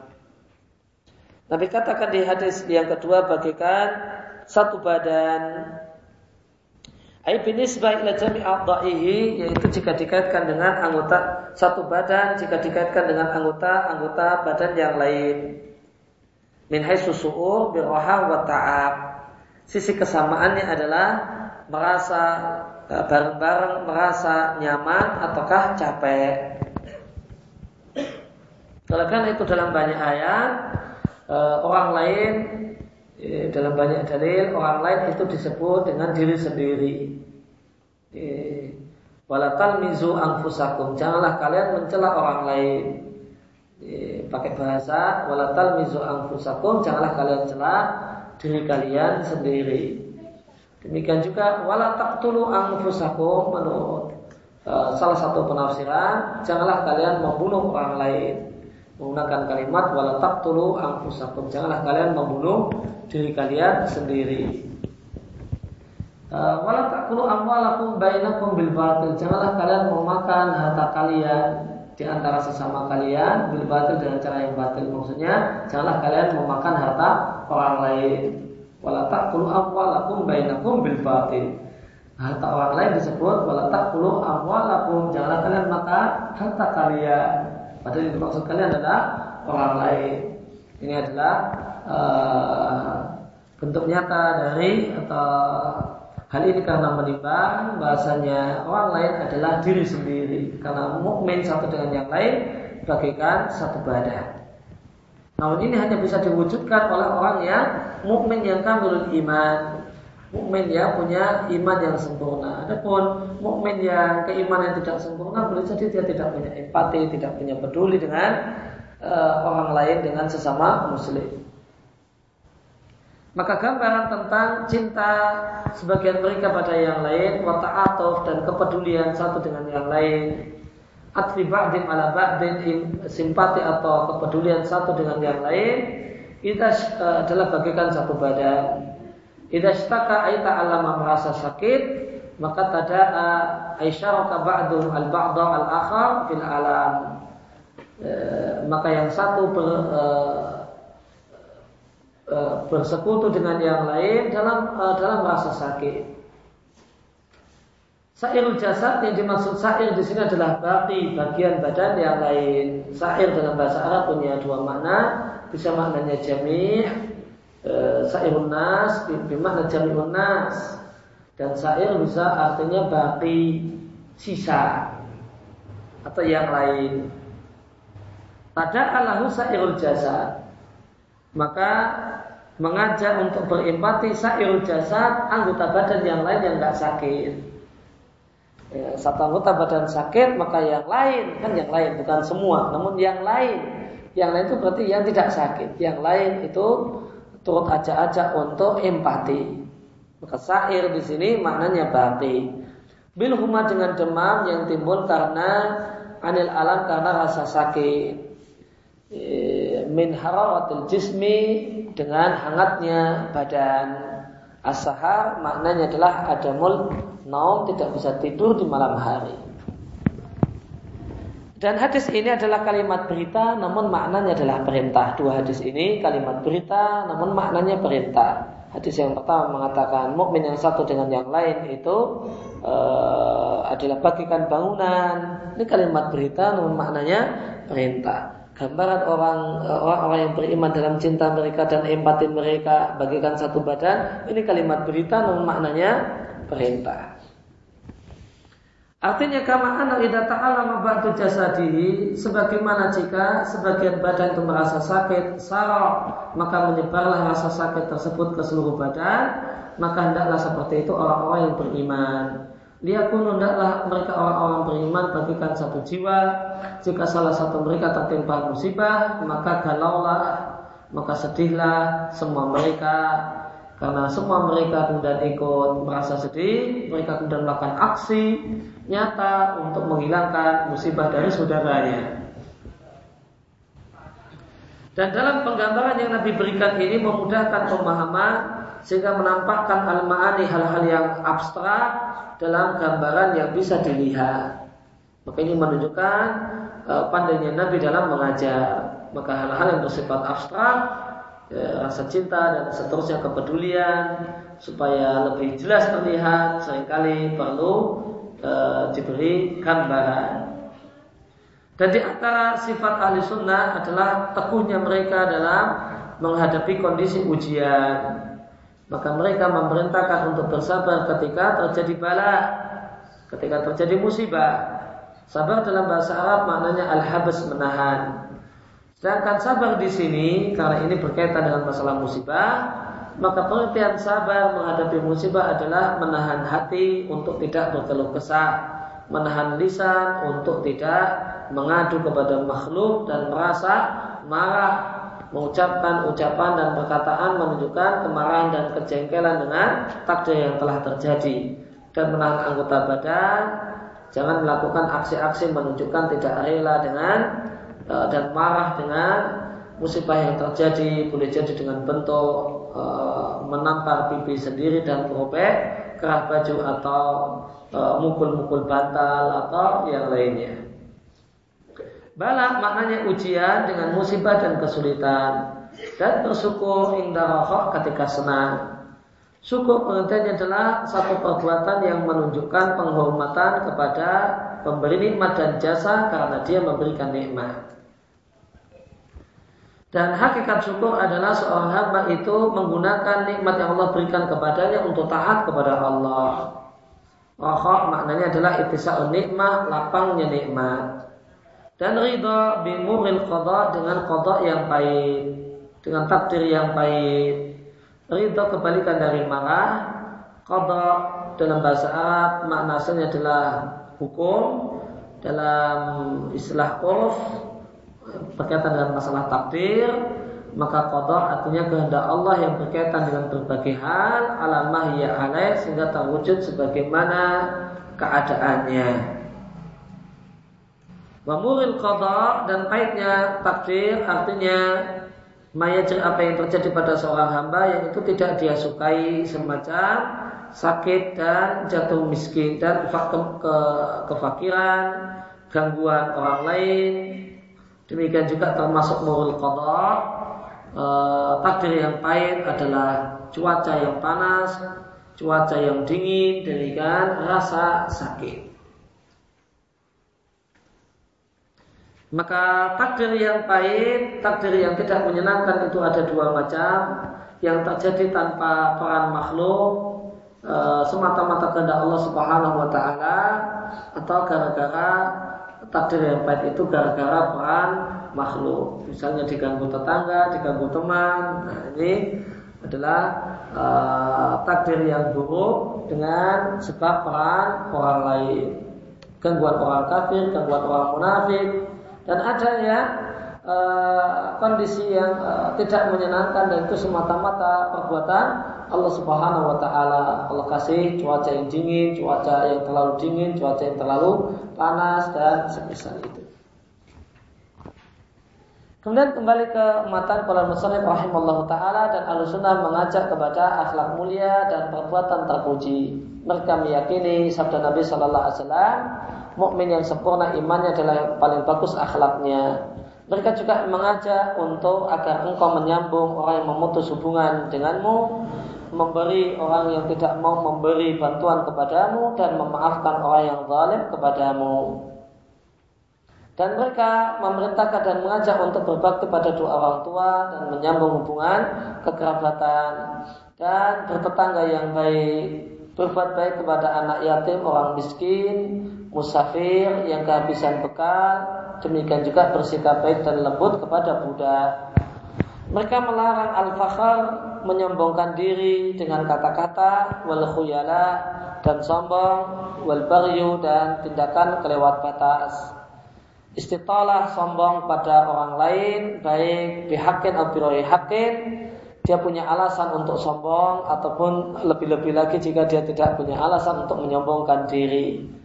Nabi katakan di hadis yang kedua bagikan satu badan. Ai binisbah ila jami' yaitu jika dikaitkan dengan anggota satu badan jika dikaitkan dengan anggota-anggota badan yang lain min haitsu su'ur birraha wa ta'ab. Sisi kesamaannya adalah merasa e, bareng-bareng merasa nyaman ataukah capek. Kan itu dalam banyak ayat e, orang lain e, dalam banyak dalil orang lain itu disebut dengan diri sendiri. Walatal mizu angfusakum. Janganlah kalian mencela orang lain pakai bahasa walatal mizu angfusakum janganlah kalian celah diri kalian sendiri. Demikian juga wala taqtulu angfusakum menurut uh, salah satu penafsiran janganlah kalian membunuh orang lain. Menggunakan kalimat wala taqtulu angfusakum janganlah kalian membunuh diri kalian sendiri. Uh, wala taqtulu amwalakum bainakum bil janganlah kalian memakan harta kalian di antara sesama kalian bil batil dengan cara yang batil. Maksudnya janganlah kalian memakan harta orang lain. Wala taqulu amwalakum bainakum bil batil. Harta orang lain disebut wala taqulu amwalakum. Janganlah kalian makan harta kalian. Padahal yang dimaksud kalian adalah orang lain. Ini adalah uh, bentuk nyata dari atau Hal ini karena menimbang bahasanya orang lain adalah diri sendiri karena mukmin satu dengan yang lain bagaikan satu badan. Namun ini hanya bisa diwujudkan oleh orang yang mukmin yang kamilul iman, mukmin yang punya iman yang sempurna. Adapun mukmin yang keimanan tidak sempurna boleh jadi dia tidak punya empati, tidak punya peduli dengan uh, orang lain dengan sesama muslim. Maka gambaran tentang cinta sebagian mereka pada yang lain, wata'atuf dan kepedulian satu dengan yang lain, atfi ba'din ala ba'din simpati atau kepedulian satu dengan yang lain, itu uh, adalah bagikan satu badan. Idza shtaka aita alama merasa sakit, maka tada'a aisyaraka ba'du al-ba'da al-akhar fil alam. Uh, maka yang satu ber, E, bersekutu dengan yang lain dalam e, dalam rasa sakit. Sairul jasad yang dimaksud sair di sini adalah baki bagian badan yang lain. Sair dalam bahasa Arab punya dua makna, bisa maknanya jami, e, sairun nas, bermakna jami'un nas. Dan sair bisa artinya baki sisa atau yang lain. Pada Allahu sairul jasad. Maka mengajak untuk berempati sairul jasad anggota badan yang lain yang tidak sakit. Ya, satu anggota badan sakit maka yang lain kan yang lain bukan semua, namun yang lain yang lain itu berarti yang tidak sakit. Yang lain itu turut ajak-ajak untuk empati. Maka sair di sini maknanya bati. Bil huma dengan demam yang timbul karena anil alam karena rasa sakit. Eh, min harawatil jismi dengan hangatnya badan asahar maknanya adalah adamul naum tidak bisa tidur di malam hari. Dan hadis ini adalah kalimat berita namun maknanya adalah perintah. Dua hadis ini kalimat berita namun maknanya perintah. Hadis yang pertama mengatakan mukmin yang satu dengan yang lain itu uh, adalah bagikan bangunan. Ini kalimat berita namun maknanya perintah gambaran orang orang-orang yang beriman dalam cinta mereka dan empati mereka bagikan satu badan ini kalimat berita namun maknanya perintah. Artinya kama anak idza ta'allama ba'du jasadihi sebagaimana jika sebagian badan itu merasa sakit sarok maka menyebarlah rasa sakit tersebut ke seluruh badan maka hendaklah seperti itu orang-orang yang beriman dia pun hendaklah mereka orang-orang beriman bagikan satu jiwa. Jika salah satu mereka tertimpa musibah, maka galaulah, maka sedihlah semua mereka. Karena semua mereka kemudian ikut merasa sedih, mereka kemudian melakukan aksi nyata untuk menghilangkan musibah dari saudaranya. Dan dalam penggambaran yang Nabi berikan ini memudahkan pemahaman sehingga menampakkan al-ma'ani hal-hal yang abstrak dalam gambaran yang bisa dilihat. Maka ini menunjukkan uh, pandainya Nabi dalam mengajar. Maka hal-hal yang bersifat abstrak, ya, rasa cinta dan seterusnya kepedulian supaya lebih jelas terlihat sering kali perlu uh, diberi gambaran. Dan di antara sifat ahli sunnah adalah teguhnya mereka dalam menghadapi kondisi ujian. Maka mereka memerintahkan untuk bersabar ketika terjadi bala, ketika terjadi musibah. Sabar dalam bahasa Arab maknanya al-habas menahan. Sedangkan sabar di sini karena ini berkaitan dengan masalah musibah, maka pengertian sabar menghadapi musibah adalah menahan hati untuk tidak berkeluh kesah, menahan lisan untuk tidak mengadu kepada makhluk dan merasa marah mengucapkan ucapan dan perkataan menunjukkan kemarahan dan kejengkelan dengan takdir yang telah terjadi dan menahan anggota badan jangan melakukan aksi-aksi menunjukkan tidak rela dengan e, dan marah dengan musibah yang terjadi boleh jadi dengan bentuk e, menampar pipi sendiri dan merobek kerah baju atau e, mukul-mukul bantal atau yang lainnya. Balak maknanya ujian dengan musibah dan kesulitan dan bersyukur indah ketika senang. Syukur pengertiannya adalah satu perbuatan yang menunjukkan penghormatan kepada pemberi nikmat dan jasa karena dia memberikan nikmat. Dan hakikat syukur adalah seorang hamba itu menggunakan nikmat yang Allah berikan kepadanya untuk taat kepada Allah. Rohok maknanya adalah itisa'un nikmat, lapangnya nikmat dan ridha bimuril qada dengan qada yang baik dengan takdir yang baik. Ridha kebalikan dari marah qada dalam bahasa Arab maknanya adalah hukum. Dalam istilah urf berkaitan dengan masalah takdir maka qada artinya kehendak Allah yang berkaitan dengan berbagai hal alamah ya alaih sehingga terwujud sebagaimana keadaannya Wamuril qada dan pahitnya takdir artinya mayajir apa yang terjadi pada seorang hamba yang itu tidak dia sukai semacam sakit dan jatuh miskin dan ke, ke, kefakiran, gangguan orang lain. Demikian juga termasuk murul qada. E, takdir yang pahit adalah cuaca yang panas, cuaca yang dingin, demikian rasa sakit. Maka takdir yang baik, takdir yang tidak menyenangkan itu ada dua macam. Yang terjadi tanpa peran makhluk, e, semata-mata kehendak Allah Subhanahu wa taala atau gara-gara takdir yang baik itu gara-gara peran makhluk. Misalnya diganggu tetangga, diganggu teman. Nah, ini adalah e, takdir yang buruk dengan sebab peran orang lain. Gangguan orang kafir, gangguan orang munafik, dan ada ya uh, kondisi yang uh, tidak menyenangkan dan itu semata-mata perbuatan Allah Subhanahu wa taala. Allah kasih cuaca yang dingin, cuaca yang terlalu dingin, cuaca yang terlalu panas dan semisal itu. Kemudian kembali ke matan para muslim rahimallahu taala dan al-sunnah mengajak kepada akhlak mulia dan perbuatan terpuji. Mereka meyakini sabda Nabi sallallahu alaihi wasallam mukmin yang sempurna imannya adalah yang paling bagus akhlaknya. Mereka juga mengajak untuk agar engkau menyambung orang yang memutus hubungan denganmu, memberi orang yang tidak mau memberi bantuan kepadamu dan memaafkan orang yang zalim kepadamu. Dan mereka memerintahkan dan mengajak untuk berbakti pada dua orang tua dan menyambung hubungan kekerabatan dan bertetangga yang baik, berbuat baik kepada anak yatim, orang miskin, musafir yang kehabisan bekal, demikian juga bersikap baik dan lembut kepada budak. Mereka melarang al-fakhar menyombongkan diri dengan kata-kata wal khuyala dan sombong wal baryu dan tindakan kelewat batas. Istitalah sombong pada orang lain baik bihakin atau biroi hakin dia punya alasan untuk sombong ataupun lebih-lebih lagi jika dia tidak punya alasan untuk menyombongkan diri.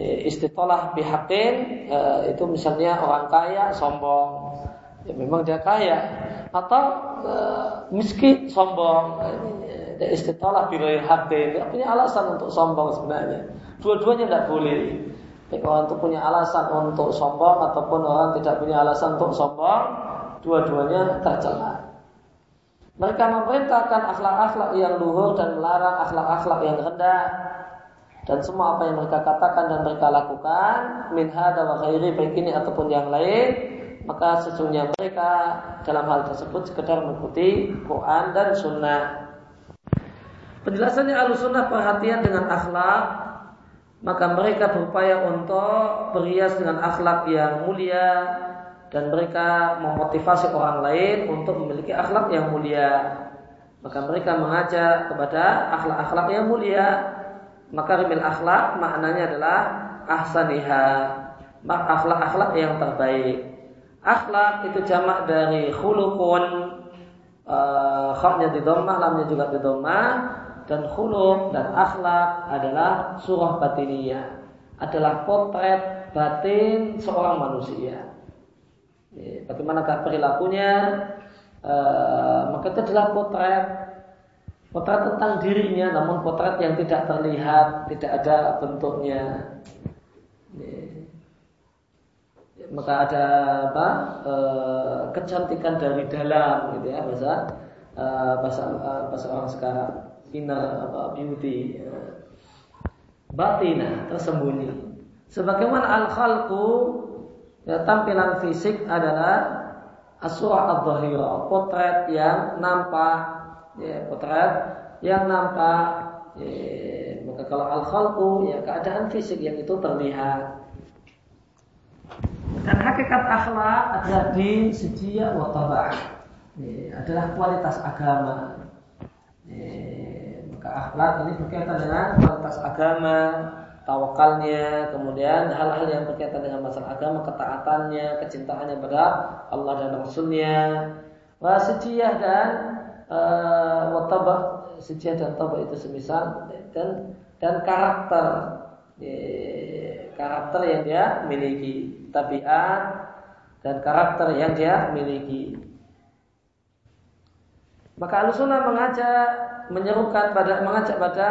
Eh, istitolah bihakin eh, itu misalnya orang kaya sombong. Ya memang dia kaya. Atau uh, miskin sombong. Istitolah biroy hati dia punya alasan untuk sombong sebenarnya. Dua-duanya tidak boleh. Orang itu punya alasan untuk sombong ataupun orang tidak punya alasan untuk sombong, dua-duanya tercela. Mereka memerintahkan akhlak-akhlak yang luhur dan melarang akhlak-akhlak yang rendah. Dan semua apa yang mereka katakan dan mereka lakukan, min hada wa baik ini ataupun yang lain, maka sesungguhnya mereka dalam hal tersebut sekedar mengikuti Quran dan Sunnah. Penjelasannya al-sunnah perhatian dengan akhlak maka mereka berupaya untuk berhias dengan akhlak yang mulia dan mereka memotivasi orang lain untuk memiliki akhlak yang mulia. Maka mereka mengajak kepada akhlak-akhlak yang mulia. Maka rimil akhlak maknanya adalah ahsaniha. Akhlak-akhlak yang terbaik. Akhlak itu jamak dari khulukun. Uh, khaknya di domah, lamnya juga di domah dan khuluk dan akhlak adalah surah batiniyah adalah potret batin seorang manusia. Bagaimanakah perilakunya? E, maka itu adalah potret potret tentang dirinya, namun potret yang tidak terlihat, tidak ada bentuknya. Maka ada apa? E, kecantikan dari dalam, gitu ya bahasa e, bahasa bahasa orang sekarang inner apa beauty ya. batina tersembunyi sebagaimana al khalqu ya, tampilan fisik adalah asura ad potret yang nampak ya, potret yang nampak ya, maka kalau al khalqu ya keadaan fisik yang itu terlihat. Dan hakikat akhlak adalah di sejia wa ya, adalah kualitas agama. Ya, maka akhlak ini berkaitan dengan kualitas agama, tawakalnya, kemudian hal-hal yang berkaitan dengan masalah agama, ketaatannya, kecintaannya pada Allah dan Rasulnya, wasijiyah dan uh, watabah, sijiyah dan tabah itu semisal dan dan karakter karakter yang dia miliki, tabiat dan karakter yang dia miliki. Maka Al-Sunnah mengajak menyerukan pada mengajak pada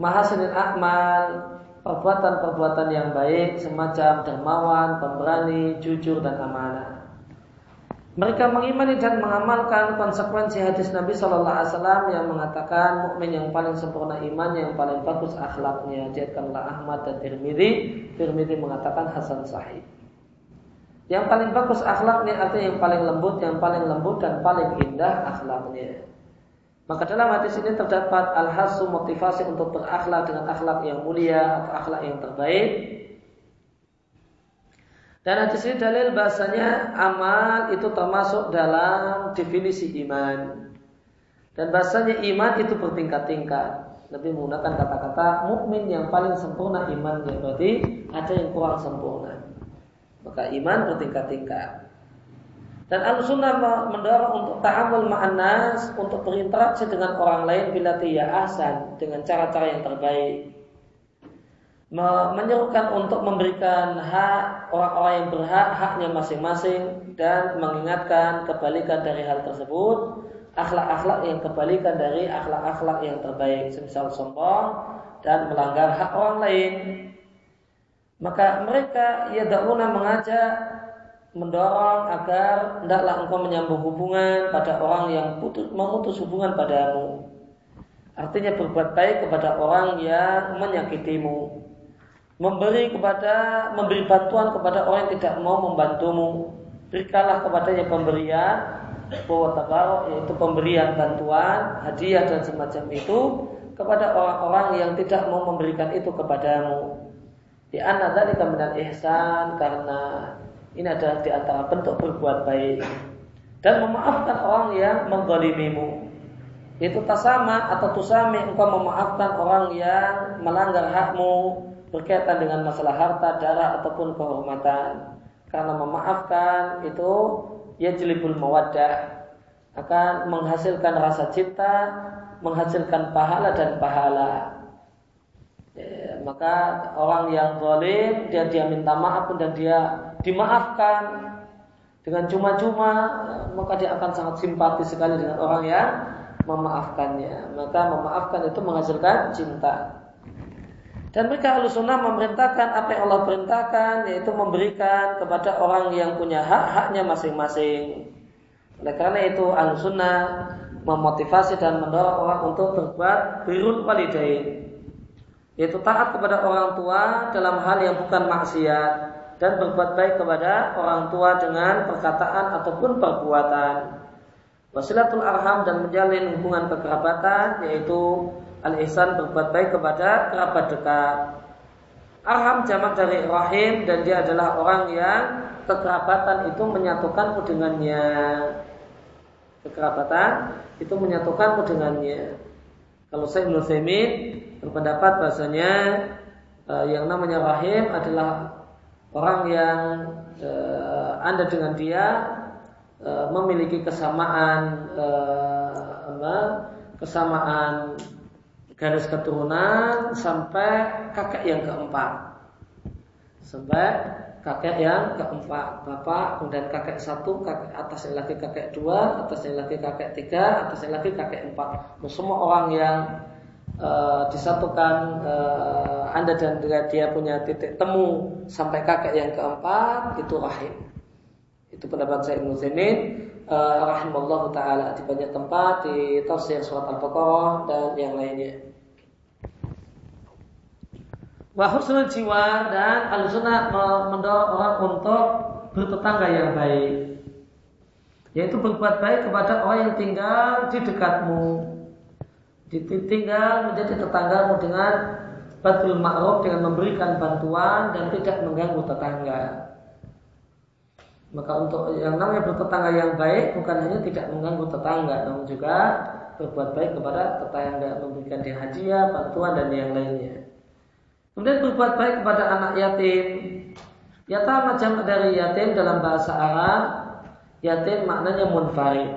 mahasinil akmal perbuatan-perbuatan yang baik semacam dermawan, pemberani, jujur dan amanah. Mereka mengimani dan mengamalkan konsekuensi hadis Nabi Shallallahu Alaihi Wasallam yang mengatakan mukmin yang paling sempurna iman yang paling bagus akhlaknya. Jadikanlah Ahmad dan Tirmidzi. Tirmidzi mengatakan Hasan Sahih. Yang paling bagus akhlaknya artinya yang paling lembut, yang paling lembut dan paling indah akhlaknya. Maka dalam hadis ini terdapat al-hasu motivasi untuk berakhlak dengan akhlak yang mulia atau akhlak yang terbaik. Dan hadis ini dalil bahasanya amal itu termasuk dalam definisi iman. Dan bahasanya iman itu bertingkat-tingkat. Lebih menggunakan kata-kata mukmin yang paling sempurna imannya berarti ada yang kurang sempurna. Maka iman bertingkat-tingkat. Dan al-sunnah mendorong untuk ta'amul ma'anas, untuk berinteraksi dengan orang lain bila tiya ahsan, dengan cara-cara yang terbaik. Menyerukan untuk memberikan hak orang-orang yang berhak, haknya masing-masing, dan mengingatkan kebalikan dari hal tersebut, akhlak-akhlak yang kebalikan dari akhlak-akhlak yang terbaik, semisal sombong dan melanggar hak orang lain. Maka mereka ya dauna mengajak mendorong agar hendaklah engkau menyambung hubungan pada orang yang putus, memutus hubungan padamu. Artinya berbuat baik kepada orang yang menyakitimu. Memberi kepada memberi bantuan kepada orang yang tidak mau membantumu. Berikanlah kepadanya pemberian bahwa tabarok yaitu pemberian bantuan, hadiah dan semacam itu kepada orang-orang yang tidak mau memberikan itu kepadamu. Di anna dzalika minal ihsan karena ini adalah di antara bentuk berbuat baik dan memaafkan orang yang menggolimimu. Itu tasama atau tusami engkau memaafkan orang yang melanggar hakmu berkaitan dengan masalah harta, darah ataupun kehormatan. Karena memaafkan itu ya jelibul mawaddah akan menghasilkan rasa cinta, menghasilkan pahala dan pahala. Ya, maka orang yang zalim dia dia minta maaf dan dia dimaafkan dengan cuma-cuma maka dia akan sangat simpati sekali dengan orang yang memaafkannya. Maka memaafkan itu menghasilkan cinta. Dan mereka ahlu sunnah memerintahkan apa yang Allah perintahkan yaitu memberikan kepada orang yang punya hak-haknya masing-masing. Oleh karena itu ahlu sunnah memotivasi dan mendorong orang untuk berbuat birrul walidain. Yaitu taat kepada orang tua dalam hal yang bukan maksiat dan berbuat baik kepada orang tua dengan perkataan ataupun perbuatan. Wasilatul arham dan menjalin hubungan kekerabatan yaitu Al-ihsan berbuat baik kepada kerabat dekat. Arham jamak dari rahim dan dia adalah orang yang kekerabatan itu menyatukanmu dengannya. Kekerabatan itu menyatukanmu dengannya. Kalau saya Ibnu berpendapat bahasanya eh, yang namanya rahim adalah orang yang eh, Anda dengan dia eh, memiliki kesamaan kesamaan garis keturunan sampai kakek yang keempat. Sampai kakek yang keempat, bapak, kemudian kakek satu, kakek atasnya lagi kakek dua, atasnya lagi kakek tiga, atasnya lagi kakek empat. Nah, semua orang yang uh, disatukan uh, anda dan dia punya titik temu sampai kakek yang keempat itu rahim. Itu pendapat saya Ibnu Zaimin uh, rahimallahu taala di banyak tempat di tafsir surat Al-Baqarah dan yang lainnya. Wahusnul jiwa dan al-sunnah mendorong orang untuk bertetangga yang baik. Yaitu berbuat baik kepada orang yang tinggal di dekatmu. Tinggal menjadi tetanggamu dengan batul ma'ruf dengan memberikan bantuan dan tidak mengganggu tetangga. Maka untuk yang namanya bertetangga yang baik bukan hanya tidak mengganggu tetangga, namun juga berbuat baik kepada tetangga, memberikan dia hadiah, bantuan dan yang lainnya. Kemudian berbuat baik kepada anak yatim. Yatama macam dari yatim dalam bahasa Arab. Yatim maknanya munfarid.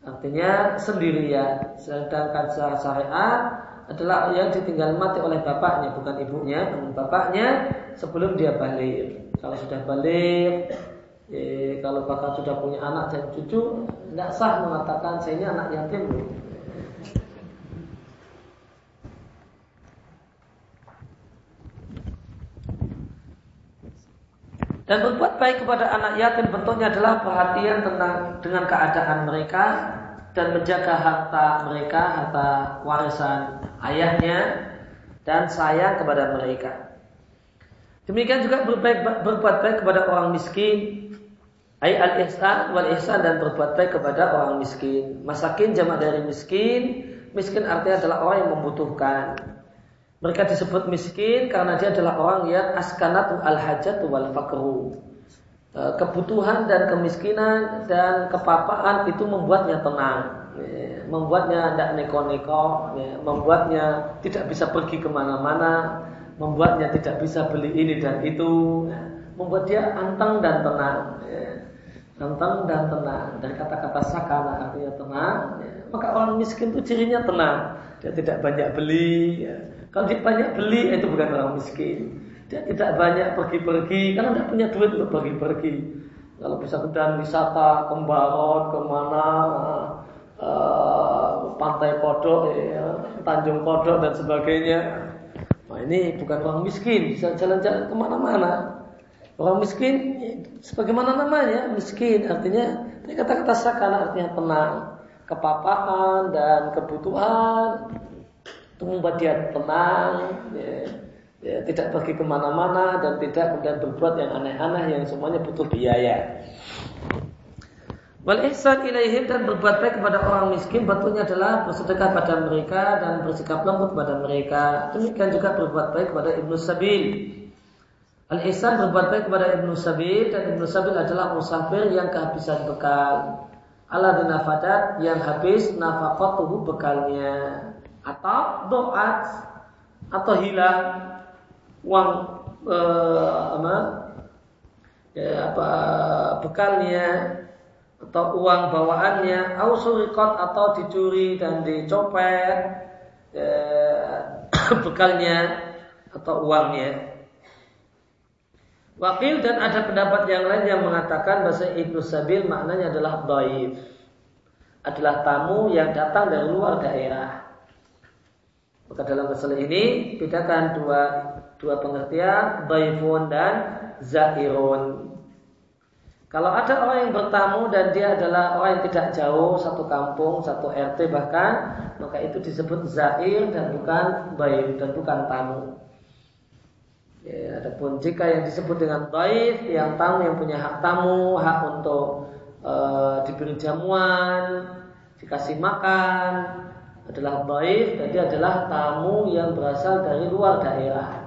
Artinya sendirian. Sedangkan secara syariat adalah yang ditinggal mati oleh bapaknya, bukan ibunya, namun bapaknya sebelum dia balik. Kalau sudah balik, eh, kalau bahkan sudah punya anak dan cucu, tidak sah mengatakan saya ini anak yatim. Dan berbuat baik kepada anak yatim bentuknya adalah perhatian tentang dengan keadaan mereka dan menjaga harta mereka, harta warisan ayahnya dan sayang kepada mereka. Demikian juga berbaik, berbuat baik kepada orang miskin, ay al ihsan wal ihsan dan berbuat baik kepada orang miskin. Masakin jamak dari miskin, miskin artinya adalah orang yang membutuhkan. Mereka disebut miskin karena dia adalah orang yang askanatu al hajat wal fakru. E, kebutuhan dan kemiskinan dan kepapaan itu membuatnya tenang, e, membuatnya tidak neko-neko, e, membuatnya tidak bisa pergi ke mana-mana, membuatnya tidak bisa beli ini dan itu, membuat dia anteng dan tenang, anteng dan tenang. Dari kata-kata sakana artinya tenang, maka orang miskin itu cirinya tenang, dia tidak banyak beli. Kalau dia banyak beli itu bukan orang miskin. Dia tidak banyak pergi-pergi karena tidak punya duit untuk pergi-pergi. Kalau bisa kemudian wisata ke Mbarot, ke mana, uh, pantai Kodok, ya, Tanjung Kodok dan sebagainya. Nah ini bukan orang miskin, bisa jalan-jalan ke mana-mana. Orang miskin, sebagaimana namanya, miskin artinya, kata-kata sakana artinya tenang, kepapaan dan kebutuhan itu membuat dia tenang, ya, ya, tidak pergi ke mana-mana dan tidak kemudian berbuat yang aneh-aneh yang semuanya butuh biaya. Wal ihsan ilaihim dan berbuat baik kepada orang miskin bentuknya adalah bersedekah pada mereka dan bersikap lembut kepada mereka. Demikian juga berbuat baik kepada ibnu sabil. Al ihsan berbuat baik kepada ibnu sabil dan ibnu sabil adalah musafir yang kehabisan bekal. Allah dinafadat yang habis tubuh bekalnya atau doa atau hilang uang eh, apa, ya, apa bekalnya atau uang bawaannya ausurikot atau dicuri dan dicopet eh, [COUGHS] bekalnya atau uangnya Wakil dan ada pendapat yang lain yang mengatakan bahasa Ibnu Sabil maknanya adalah daif. Adalah tamu yang datang dari luar daerah. Maka dalam masalah ini bedakan dua dua pengertian daifun dan zairun. Kalau ada orang yang bertamu dan dia adalah orang yang tidak jauh satu kampung, satu RT bahkan, maka itu disebut zair dan bukan baik dan bukan tamu. Ya, adapun jika yang disebut dengan baik, yang tamu yang punya hak tamu, hak untuk e, diberi jamuan, dikasih makan, adalah baik, jadi adalah tamu yang berasal dari luar daerah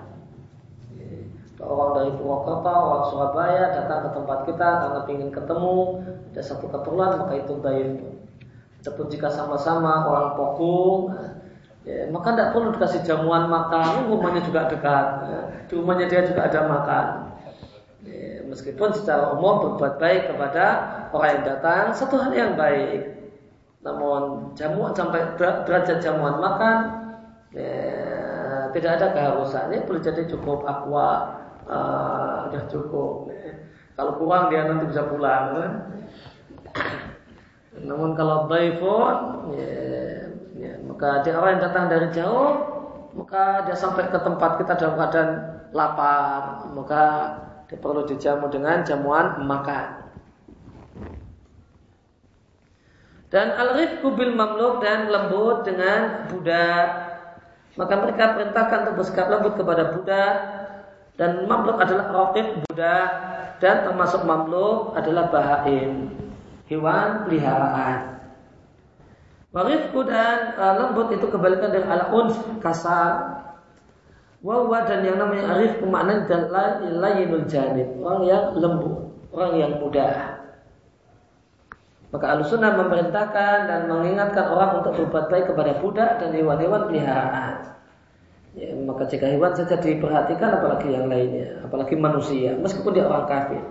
orang dari Purwokerto, orang Surabaya datang ke tempat kita karena ingin ketemu ada satu keperluan maka itu baik. Ataupun jika sama-sama orang Pokung, ya, maka tidak perlu dikasih jamuan makan, rumahnya juga dekat, ya. di rumahnya dia juga ada makan. Ya, meskipun secara umum berbuat baik kepada orang yang datang satu hal yang baik. Namun jamuan sampai derajat jamuan makan ya, tidak ada keharusannya boleh jadi cukup aqua uh, udah cukup. Kalau kurang dia nanti bisa pulang. Kan? [COUGHS] Namun kalau daifun, ya, ya, maka dia orang yang datang dari jauh, maka dia sampai ke tempat kita dalam keadaan lapar, maka dia perlu dijamu dengan jamuan makan. Dan al-rifku bil mamluk dan lembut dengan budak. Maka mereka perintahkan untuk bersikap lembut kepada budak dan mamluk adalah rokib budak dan termasuk mamluk adalah bahaim hewan peliharaan. Warifku dan uh, lembut itu kebalikan dari ala uns kasar. Wawa dan yang namanya arif maknanya adalah layinul janib orang yang lembut, orang yang mudah. Maka alusunah memerintahkan dan mengingatkan orang untuk berbuat baik kepada budak dan hewan-hewan peliharaan. Ya, maka jika hewan saja diperhatikan apalagi yang lainnya, apalagi manusia, meskipun dia orang kafir.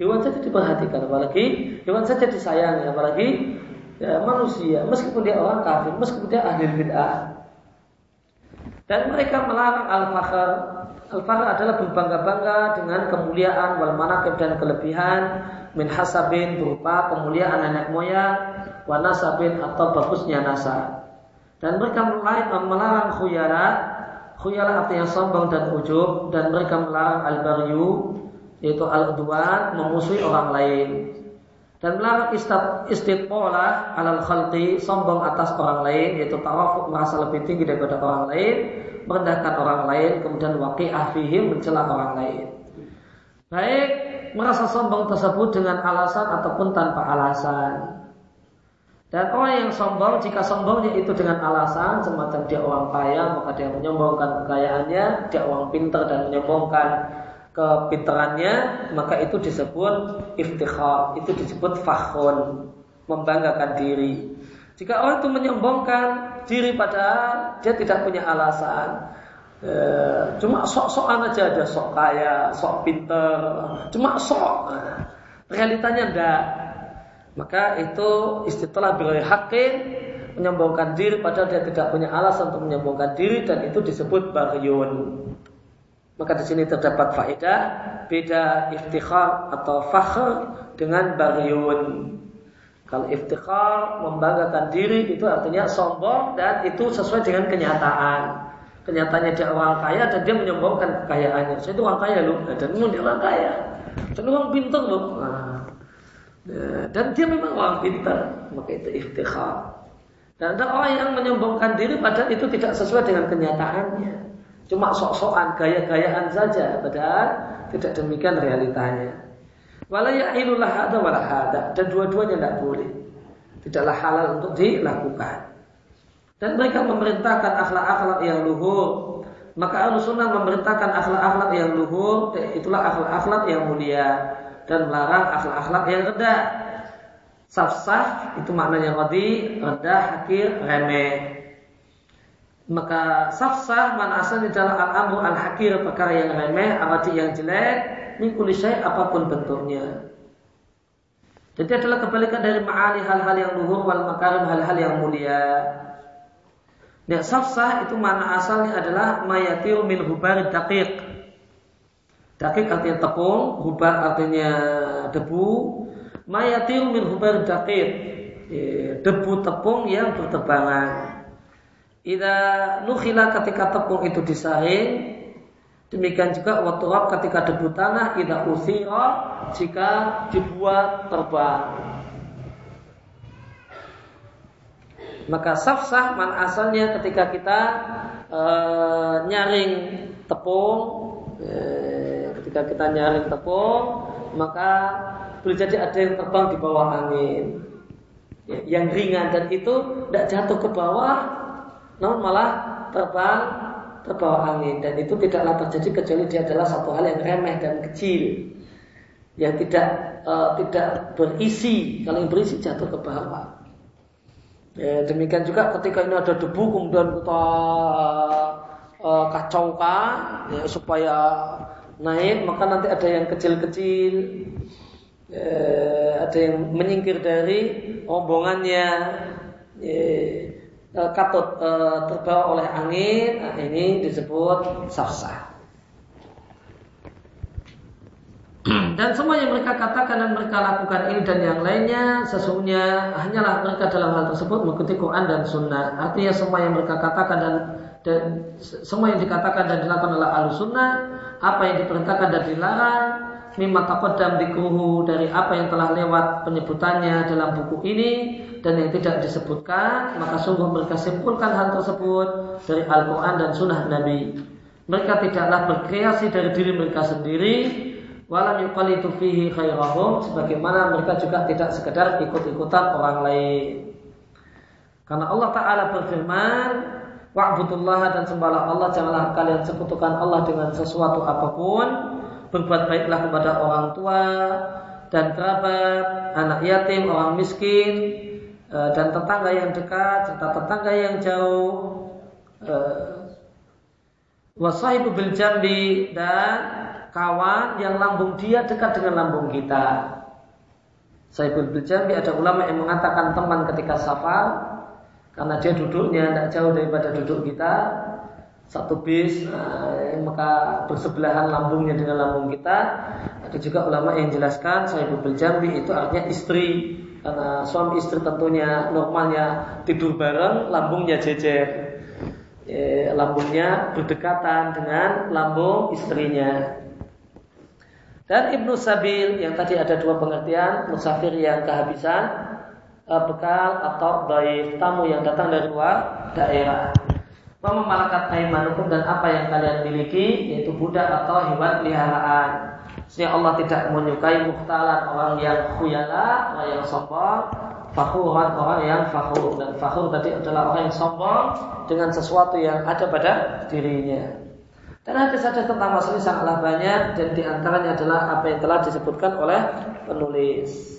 Hewan saja diperhatikan, apalagi hewan saja disayangi, apalagi ya, manusia, meskipun dia orang kafir, meskipun dia ahli bid'ah. Dan mereka melarang al-fakhr. Al-fakhr adalah berbangga-bangga dengan kemuliaan wal dan kelebihan min hasabin berupa kemuliaan nenek moyang, wanasabin atau bagusnya nasab. Dan mereka melarang khuyala Khuyala artinya sombong dan ujub Dan mereka melarang al-baryu Yaitu al-udwan Memusuhi orang lain. Dan melarang istitpolah Alal khalqi Sombong atas orang lain Yaitu tarafuk merasa lebih tinggi daripada orang lain Merendahkan orang lain Kemudian waqi'ah fihim mencela orang lain. Baik merasa sombong tersebut dengan alasan ataupun tanpa alasan. Dan orang yang sombong, jika sombongnya itu dengan alasan semacam dia orang kaya, maka dia menyombongkan kekayaannya, dia orang pintar dan menyombongkan kepintarannya, maka itu disebut iftikhar, itu disebut fakhun, membanggakan diri. Jika orang itu menyombongkan diri pada dia tidak punya alasan, e, cuma sok-sokan aja ada sok kaya, sok pinter, cuma sok. Realitanya enggak maka itu istilah bilai hakim menyombongkan diri padahal dia tidak punya alasan untuk menyombongkan diri dan itu disebut baryun. Maka di sini terdapat faedah beda iftikhar atau fakhr dengan baryun. Kalau iftikhar membanggakan diri itu artinya sombong dan itu sesuai dengan kenyataan. Kenyataannya dia orang kaya dan dia menyombongkan kekayaannya. Saya itu orang kaya loh dan dia orang kaya. Dan orang pintar loh. Nah, dan dia memang orang pintar, maka itu iftikhar. Dan ada orang yang menyombongkan diri padahal itu tidak sesuai dengan kenyataannya. Cuma sok-sokan, gaya-gayaan saja, padahal tidak demikian realitanya. Walaya'ilulah ada walahada. Dan dua-duanya tidak boleh. Tidaklah halal untuk dilakukan. Dan mereka memerintahkan akhlak-akhlak yang luhur. Maka al-sunnah memerintahkan akhlak-akhlak yang luhur. Itulah akhlak-akhlak yang mulia dan melarang akhlak-akhlak yang rendah. Safsah itu maknanya radi, rendah, hakir, remeh. Maka safsah mana asalnya adalah al-amru al-hakir perkara yang remeh, arati yang jelek, mingkuli syai apa pun bentuknya. Jadi adalah kebalikan dari ma'ali hal-hal yang luhur wal makarim hal-hal yang mulia. Dan safsah itu mana asalnya adalah mayatiu min hubarid daqiq Dakik artinya tepung, hubah artinya debu. Mayatil min hubar dakik. Debu tepung yang bertebangan. Ida nukhila ketika tepung itu disaring, demikian juga waturab ketika debu tanah ida usira jika dibuat terbang. Maka safsah man asalnya ketika kita e, nyaring tepung, e, ketika kita nyaring tepung, maka boleh jadi ada yang terbang di bawah angin, ya, yang ringan dan itu tidak jatuh ke bawah, namun malah terbang terbawa angin. Dan itu tidaklah terjadi kecuali dia adalah satu hal yang remeh dan kecil. Yang tidak uh, tidak berisi. Kalau yang berisi jatuh ke bawah ya, demikian juga ketika ini ada debu kemudian kita uh, kacaukan ya, supaya naik maka nanti ada yang kecil-kecil ya, ada yang menyingkir dari rombongannya ya, Eh, katut e, terbawa oleh angin, nah ini disebut safsah. Dan semua yang mereka katakan dan mereka lakukan ini dan yang lainnya sesungguhnya hanyalah mereka dalam hal tersebut mengikuti Quran dan Sunnah. Artinya semua yang mereka katakan dan dan semua yang dikatakan dan dilakukan oleh al sunnah, apa yang diperintahkan dan dilarang, mimma taqaddam dikruhu dari apa yang telah lewat penyebutannya dalam buku ini dan yang tidak disebutkan, maka sungguh mereka simpulkan hal tersebut dari Al-Quran dan Sunnah Nabi. Mereka tidaklah berkreasi dari diri mereka sendiri, walam yuqalitu fihi khairahum, sebagaimana mereka juga tidak sekedar ikut-ikutan orang lain. Karena Allah Ta'ala berfirman, Wa'budullah dan sembahlah Allah, janganlah kalian sekutukan Allah dengan sesuatu apa pun, berbuat baiklah kepada orang tua dan kerabat, anak yatim, orang miskin, Eh, dan tetangga yang dekat serta tetangga yang jauh eh, wasahibu bil jambi dan kawan yang lambung dia dekat dengan lambung kita. Bil jambi ada ulama yang mengatakan teman ketika safar karena dia duduknya tidak jauh daripada duduk kita satu bis eh, maka bersebelahan lambungnya dengan lambung kita ada juga ulama yang jelaskan bil jambi itu artinya istri karena suami istri tentunya normalnya tidur bareng, lambungnya jejer. E, lambungnya berdekatan dengan lambung istrinya. Dan Ibnu Sabil yang tadi ada dua pengertian, musafir yang kehabisan e, bekal atau baik tamu yang datang dari luar daerah. Wa malakat aimanukum dan apa yang kalian miliki yaitu budak atau hewan peliharaan. Sehingga Allah tidak menyukai muhtalan orang yang khuyala, orang yang sombong, fakhuran orang yang fakhur dan fakhur tadi adalah orang yang sombong dengan sesuatu yang ada pada dirinya. Dan hadis hadis tentang ini sangatlah banyak dan di antaranya adalah apa yang telah disebutkan oleh penulis.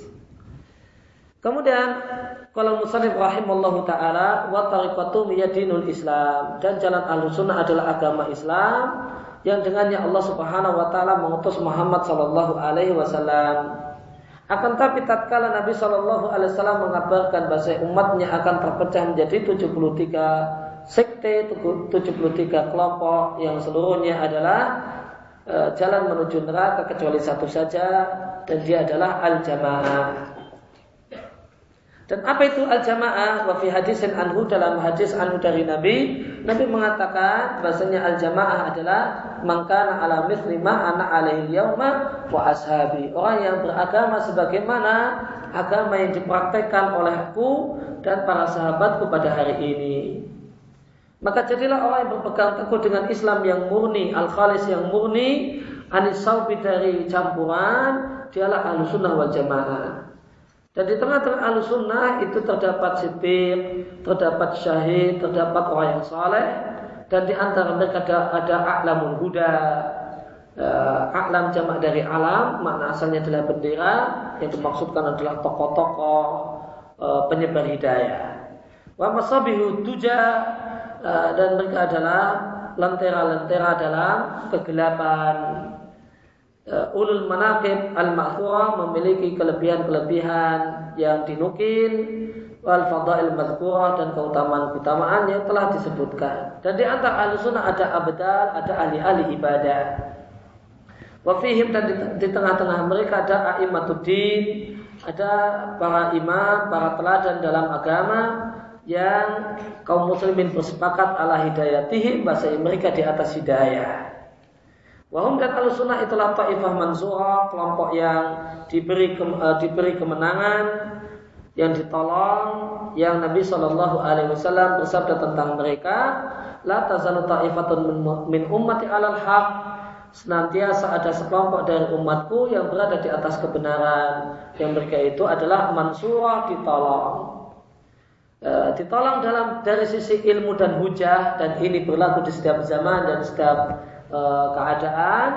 Kemudian kalau musannif rahimallahu taala wa tariqatu miyadinul Islam dan jalan Ahlussunnah adalah agama Islam yang dengannya Allah Subhanahu wa taala mengutus Muhammad sallallahu alaihi wasallam. Akan tapi tatkala Nabi sallallahu alaihi wasallam mengabarkan bahwa umatnya akan terpecah menjadi 73 sekte, 73 kelompok yang seluruhnya adalah e, jalan menuju neraka kecuali satu saja dan dia adalah al-jamaah. Dan apa itu al-jamaah? Wa fi hadisin anhu dalam hadis anhu dari Nabi, Nabi mengatakan bahasanya al-jamaah adalah mangkana ala mithli ma ana alaihi yauma wa ashabi. Orang yang beragama sebagaimana agama yang dipraktekkan olehku dan para sahabatku pada hari ini. Maka jadilah orang yang berpegang teguh dengan Islam yang murni, al-khalis yang murni, anis dari campuran, dialah ahlu sunnah wal jamaah. Dan di tengah-tengah sunnah itu terdapat sitir, terdapat syahid, terdapat orang yang saleh, dan di antara mereka ada, ada a'lamul huda. Uh, a'lam jamak dari alam, makna asalnya adalah bendera, yang dimaksudkan adalah tokoh-tokoh uh, penyebar hidayah. Wa masabihu tuja, uh, dan mereka adalah lentera-lentera dalam kegelapan uh, ulul manaqib al-ma'thura memiliki kelebihan-kelebihan yang dinukil wal fadail madhkurah dan keutamaan-keutamaan yang telah disebutkan. Dan di antara ahli sunnah ada abdal, ada ahli-ahli ibadah. Wafihim dan di, tengah-tengah mereka ada a'immatuddin, ada para imam, para teladan dalam agama yang kaum muslimin bersepakat ala hidayatihim bahasa mereka di atas hidayah. Wahum dan al sunnah itulah ta'ifah mansurah, kelompok yang diberi ke, uh, diberi kemenangan, yang ditolong, yang Nabi Shallallahu Alaihi Wasallam bersabda tentang mereka, la tazalu ta'ifatun min ummati alal haq senantiasa ada sekelompok dari umatku yang berada di atas kebenaran yang mereka itu adalah mansurah ditolong e, ditolong dalam dari sisi ilmu dan hujah dan ini berlaku di setiap zaman dan setiap e, keadaan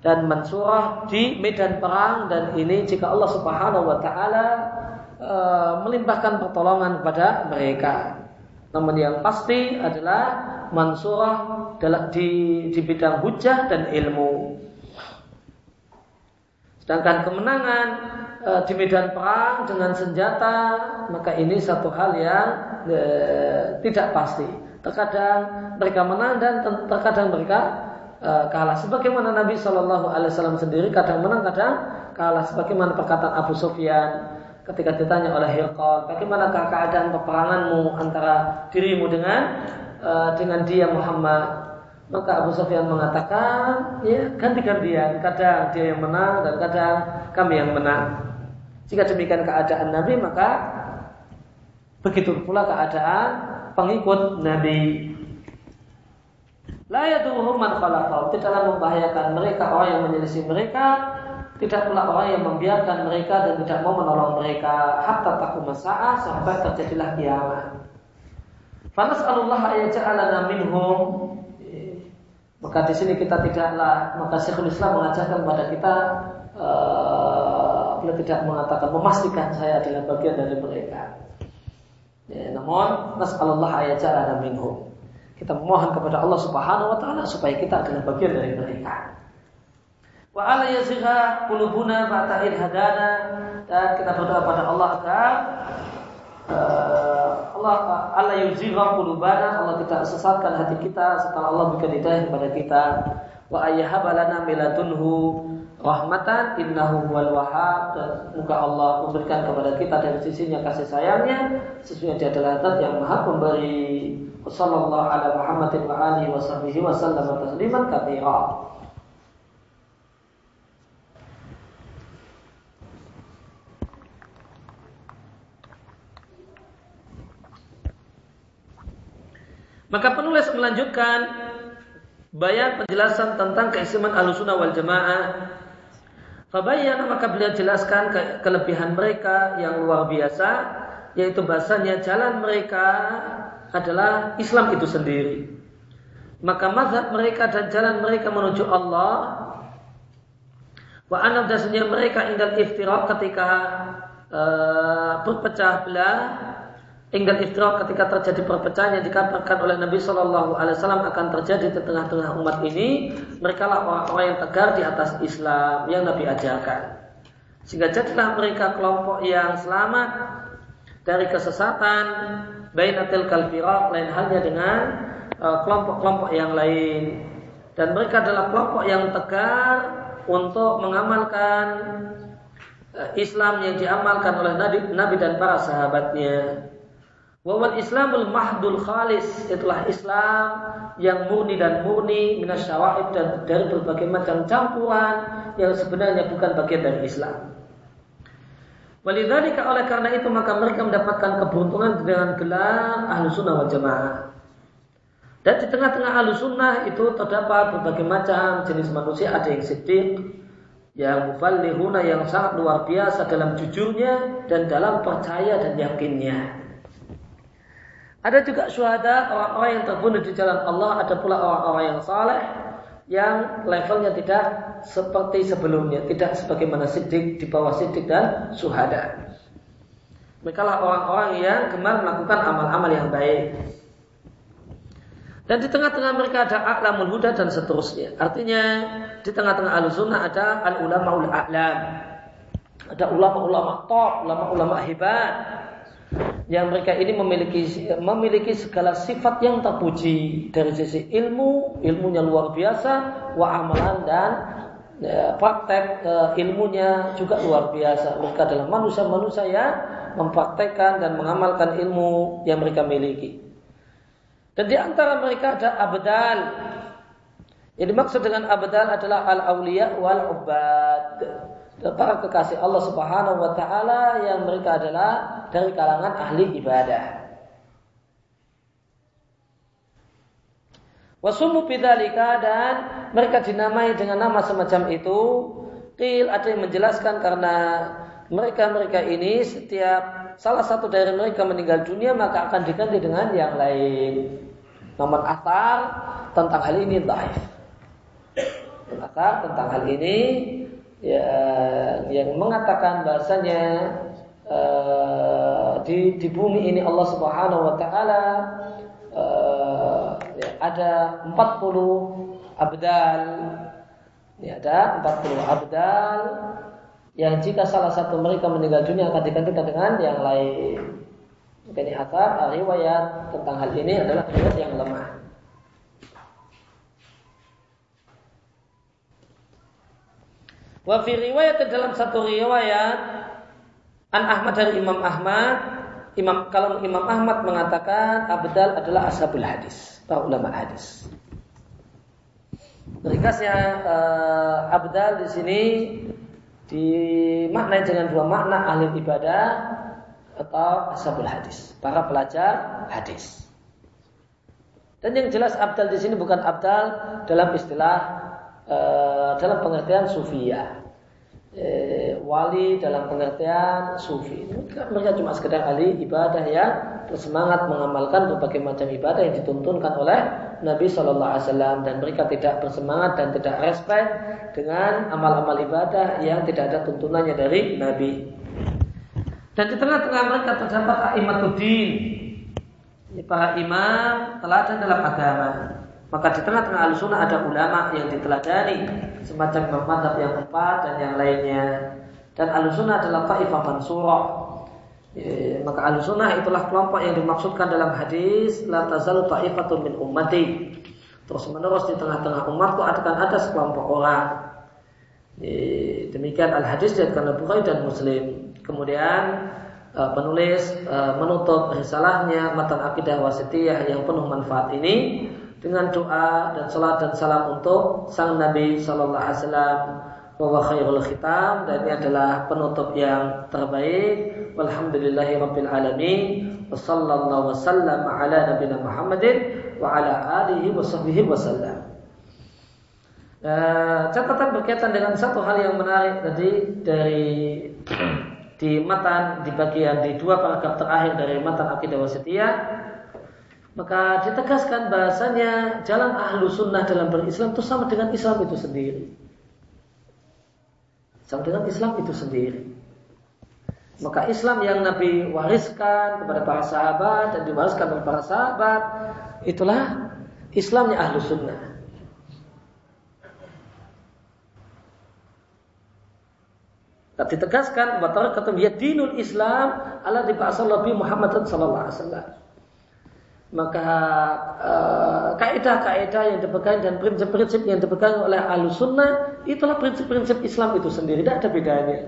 dan mansurah di medan perang dan ini jika Allah Subhanahu wa taala e, melimpahkan pertolongan kepada mereka namun yang pasti adalah mansurah di, di bidang hujah dan ilmu. Sedangkan kemenangan e, di medan perang dengan senjata, maka ini satu hal yang e, tidak pasti. Terkadang mereka menang dan terkadang mereka e, kalah. Sebagaimana Nabi Shallallahu Alaihi Wasallam sendiri kadang menang, kadang kalah. Sebagaimana perkataan Abu Sufyan ketika ditanya oleh Hirqal, bagaimana keadaan peperanganmu antara dirimu dengan uh, dengan dia Muhammad? Maka Abu Sufyan mengatakan, ya ganti-gantian, kadang dia yang menang dan kadang kami yang menang. Jika demikian keadaan Nabi, maka begitu pula keadaan pengikut Nabi. La man Tidaklah membahayakan mereka orang yang menyelisih mereka tidak pula orang yang membiarkan mereka dan tidak mau menolong mereka hatta takum sa'ah sampai terjadilah kiamat. Fanas Allah ayaja'alana minhum maka di sini kita tidaklah maka Syekhul Islam mengajarkan kepada kita uh, beliau tidak mengatakan memastikan saya adalah bagian dari mereka. Ya, namun nas'alullah ayaja'alana minhum. Kita memohon kepada Allah Subhanahu wa taala supaya kita adalah bagian dari mereka. Wa ala yazigha qulubuna ba'da hadana dan kita berdoa pada Allah agar uh, Allah Allah yuzigha qulubana Allah tidak sesatkan hati kita setelah Allah berikan hidayah kepada kita wa ayyahabalana miladunhu rahmatan innahu huwal wahhab. Dan muka Allah memberikan kepada kita dari sisinya kasih sayangnya. Sesungguhnya dia adalah zat yang maha pemberi. Sallallahu ala Muhammadin wa alihi wa sahbihi wa sallam tasliman katsira. Maka penulis melanjutkan bayat penjelasan tentang keistimewaan alusuna wal jamaah. Fabayan maka beliau jelaskan ke kelebihan mereka yang luar biasa, yaitu bahasanya jalan mereka adalah Islam itu sendiri. Maka mazhab mereka dan jalan mereka menuju Allah wa anam dasarnya mereka inggal iftirak ketika uh, berpecah belah Inggal iftirak ketika terjadi perpecahan yang dikabarkan oleh Nabi Shallallahu Alaihi Wasallam akan terjadi di tengah-tengah umat ini, mereka lah orang-orang yang tegar di atas Islam yang Nabi ajarkan. Sehingga jadilah mereka kelompok yang selamat dari kesesatan, bainatil kalfirak lain halnya dengan e, kelompok-kelompok yang lain. Dan mereka adalah kelompok yang tegar untuk mengamalkan e, Islam yang diamalkan oleh Nabi, Nabi dan para sahabatnya. Wawal Islamul mahdul khalis itulah Islam yang murni dan murni minasyawaib dan dari berbagai macam campuran yang sebenarnya bukan bagian dari Islam. Walidzalika oleh karena itu maka mereka mendapatkan keberuntungan dengan gelar ahlu sunnah wal jamaah. Dan di tengah-tengah ahlu sunnah itu terdapat berbagai macam jenis manusia. Ada yang siddiq, yang mufallihuna yang sangat luar biasa dalam jujurnya dan dalam percaya dan yakinnya. Ada juga syuhada orang-orang yang terbunuh di jalan Allah, ada pula orang-orang yang saleh yang levelnya tidak seperti sebelumnya, tidak sebagaimana sidik di bawah sidik dan syuhada. Mereka lah orang-orang yang gemar melakukan amal-amal yang baik. Dan di tengah-tengah mereka ada a'lamul huda dan seterusnya. Artinya di tengah-tengah al-sunnah ada al-ulama ul-a'lam. Ada ulama-ulama top, ulama-ulama hebat yang mereka ini memiliki memiliki segala sifat yang terpuji dari sisi ilmu, ilmunya luar biasa, wa amalan dan ya, praktek uh, ilmunya juga luar biasa. Mereka adalah manusia-manusia yang mempraktekkan dan mengamalkan ilmu yang mereka miliki. Dan di antara mereka ada abdal. Yang dimaksud dengan abdal adalah al-awliya wal-ubad. Para kekasih Allah Subhanahu wa taala yang mereka adalah dari kalangan ahli ibadah. Wasumu bidalika dan mereka dinamai dengan nama semacam itu. Qil ada yang menjelaskan karena mereka-mereka ini setiap salah satu dari mereka meninggal dunia maka akan diganti dengan yang lain. Namun atar tentang hal ini daif. Atar tentang hal ini ya, yang mengatakan bahasanya uh, di, di bumi ini Allah Subhanahu wa taala uh, ya, ada 40 abdal ya, ada 40 abdal yang jika salah satu mereka meninggal dunia akan digantikan dengan yang lain. Ini asar riwayat tentang hal ini adalah riwayat yang lemah. Wa fi riwayat dalam satu riwayat An Ahmad dari Imam Ahmad Imam kalau Imam Ahmad mengatakan abdal adalah ashabul hadis, para ulama hadis. Ringkasnya uh, abdal di sini dimaknai dengan dua makna ahli ibadah atau ashabul hadis, para pelajar hadis. Dan yang jelas abdal di sini bukan abdal dalam istilah uh, dalam pengertian sufiyah eh, wali dalam pengertian sufi. Mereka cuma sekedar ahli ibadah yang bersemangat mengamalkan berbagai macam ibadah yang dituntunkan oleh Nabi Shallallahu Alaihi Wasallam dan mereka tidak bersemangat dan tidak respect dengan amal-amal ibadah yang tidak ada tuntunannya dari Nabi. Dan di tengah-tengah mereka terdapat imatuddin, para imam teladan dalam agama. Maka di tengah-tengah al-sunnah ada ulama yang diteladani semacam Imam Madhab yang empat dan yang lainnya. Dan al-sunnah adalah ta'ifah mansurah. E, maka al-sunnah itulah kelompok yang dimaksudkan dalam hadis la tazalu ta'ifatun min ummati. Terus menerus di tengah-tengah umatku akan ada sekelompok orang. E, demikian al-hadis dari Bukhari dan Muslim. Kemudian e, penulis e, menutup risalahnya matan akidah wasitiyah yang penuh manfaat ini dengan doa dan salat dan salam untuk sang Nabi Shallallahu Alaihi Wasallam. Wa khairul khitam. Dan ini adalah penutup yang terbaik. Walhamdulillahi rabbil alamin. Wa sallallahu wasallam ala Muhammadin wa ala alihi wa sahbihi wasallam uh, catatan berkaitan dengan satu hal yang menarik tadi dari di matan di bagian di dua paragraf terakhir dari matan akidah wasitiyah maka ditegaskan bahasanya jalan ahlu sunnah dalam berislam itu sama dengan Islam itu sendiri. Sama dengan Islam itu sendiri. Maka Islam yang Nabi wariskan kepada para sahabat dan diwariskan oleh para sahabat itulah Islamnya ahlu sunnah. Tak ditegaskan bahwa dia dinul Islam ala di Nabi Muhammad sallallahu alaihi wasallam maka uh, kaidah-kaidah yang dipegang dan prinsip-prinsip yang dipegang oleh ahlu sunnah itulah prinsip-prinsip Islam itu sendiri. Tidak ada bedanya.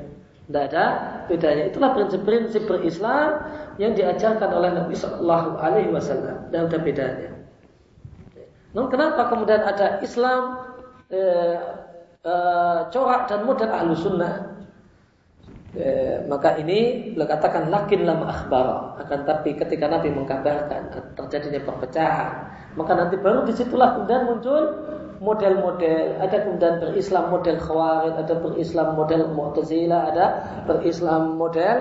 Tidak ada bedanya. Itulah prinsip-prinsip berislam yang diajarkan oleh Nabi Shallallahu Alaihi Wasallam. Tidak ada bedanya. Namun kenapa kemudian ada Islam eh, eh, corak dan model ahlu sunnah Eh, maka ini katakan lakin lama akhbar akan tapi ketika Nabi mengkabarkan terjadinya perpecahan maka nanti baru di situlah kemudian muncul model-model. Ada kemudian berislam model khawarij ada berislam model mu'tazilah ada berislam model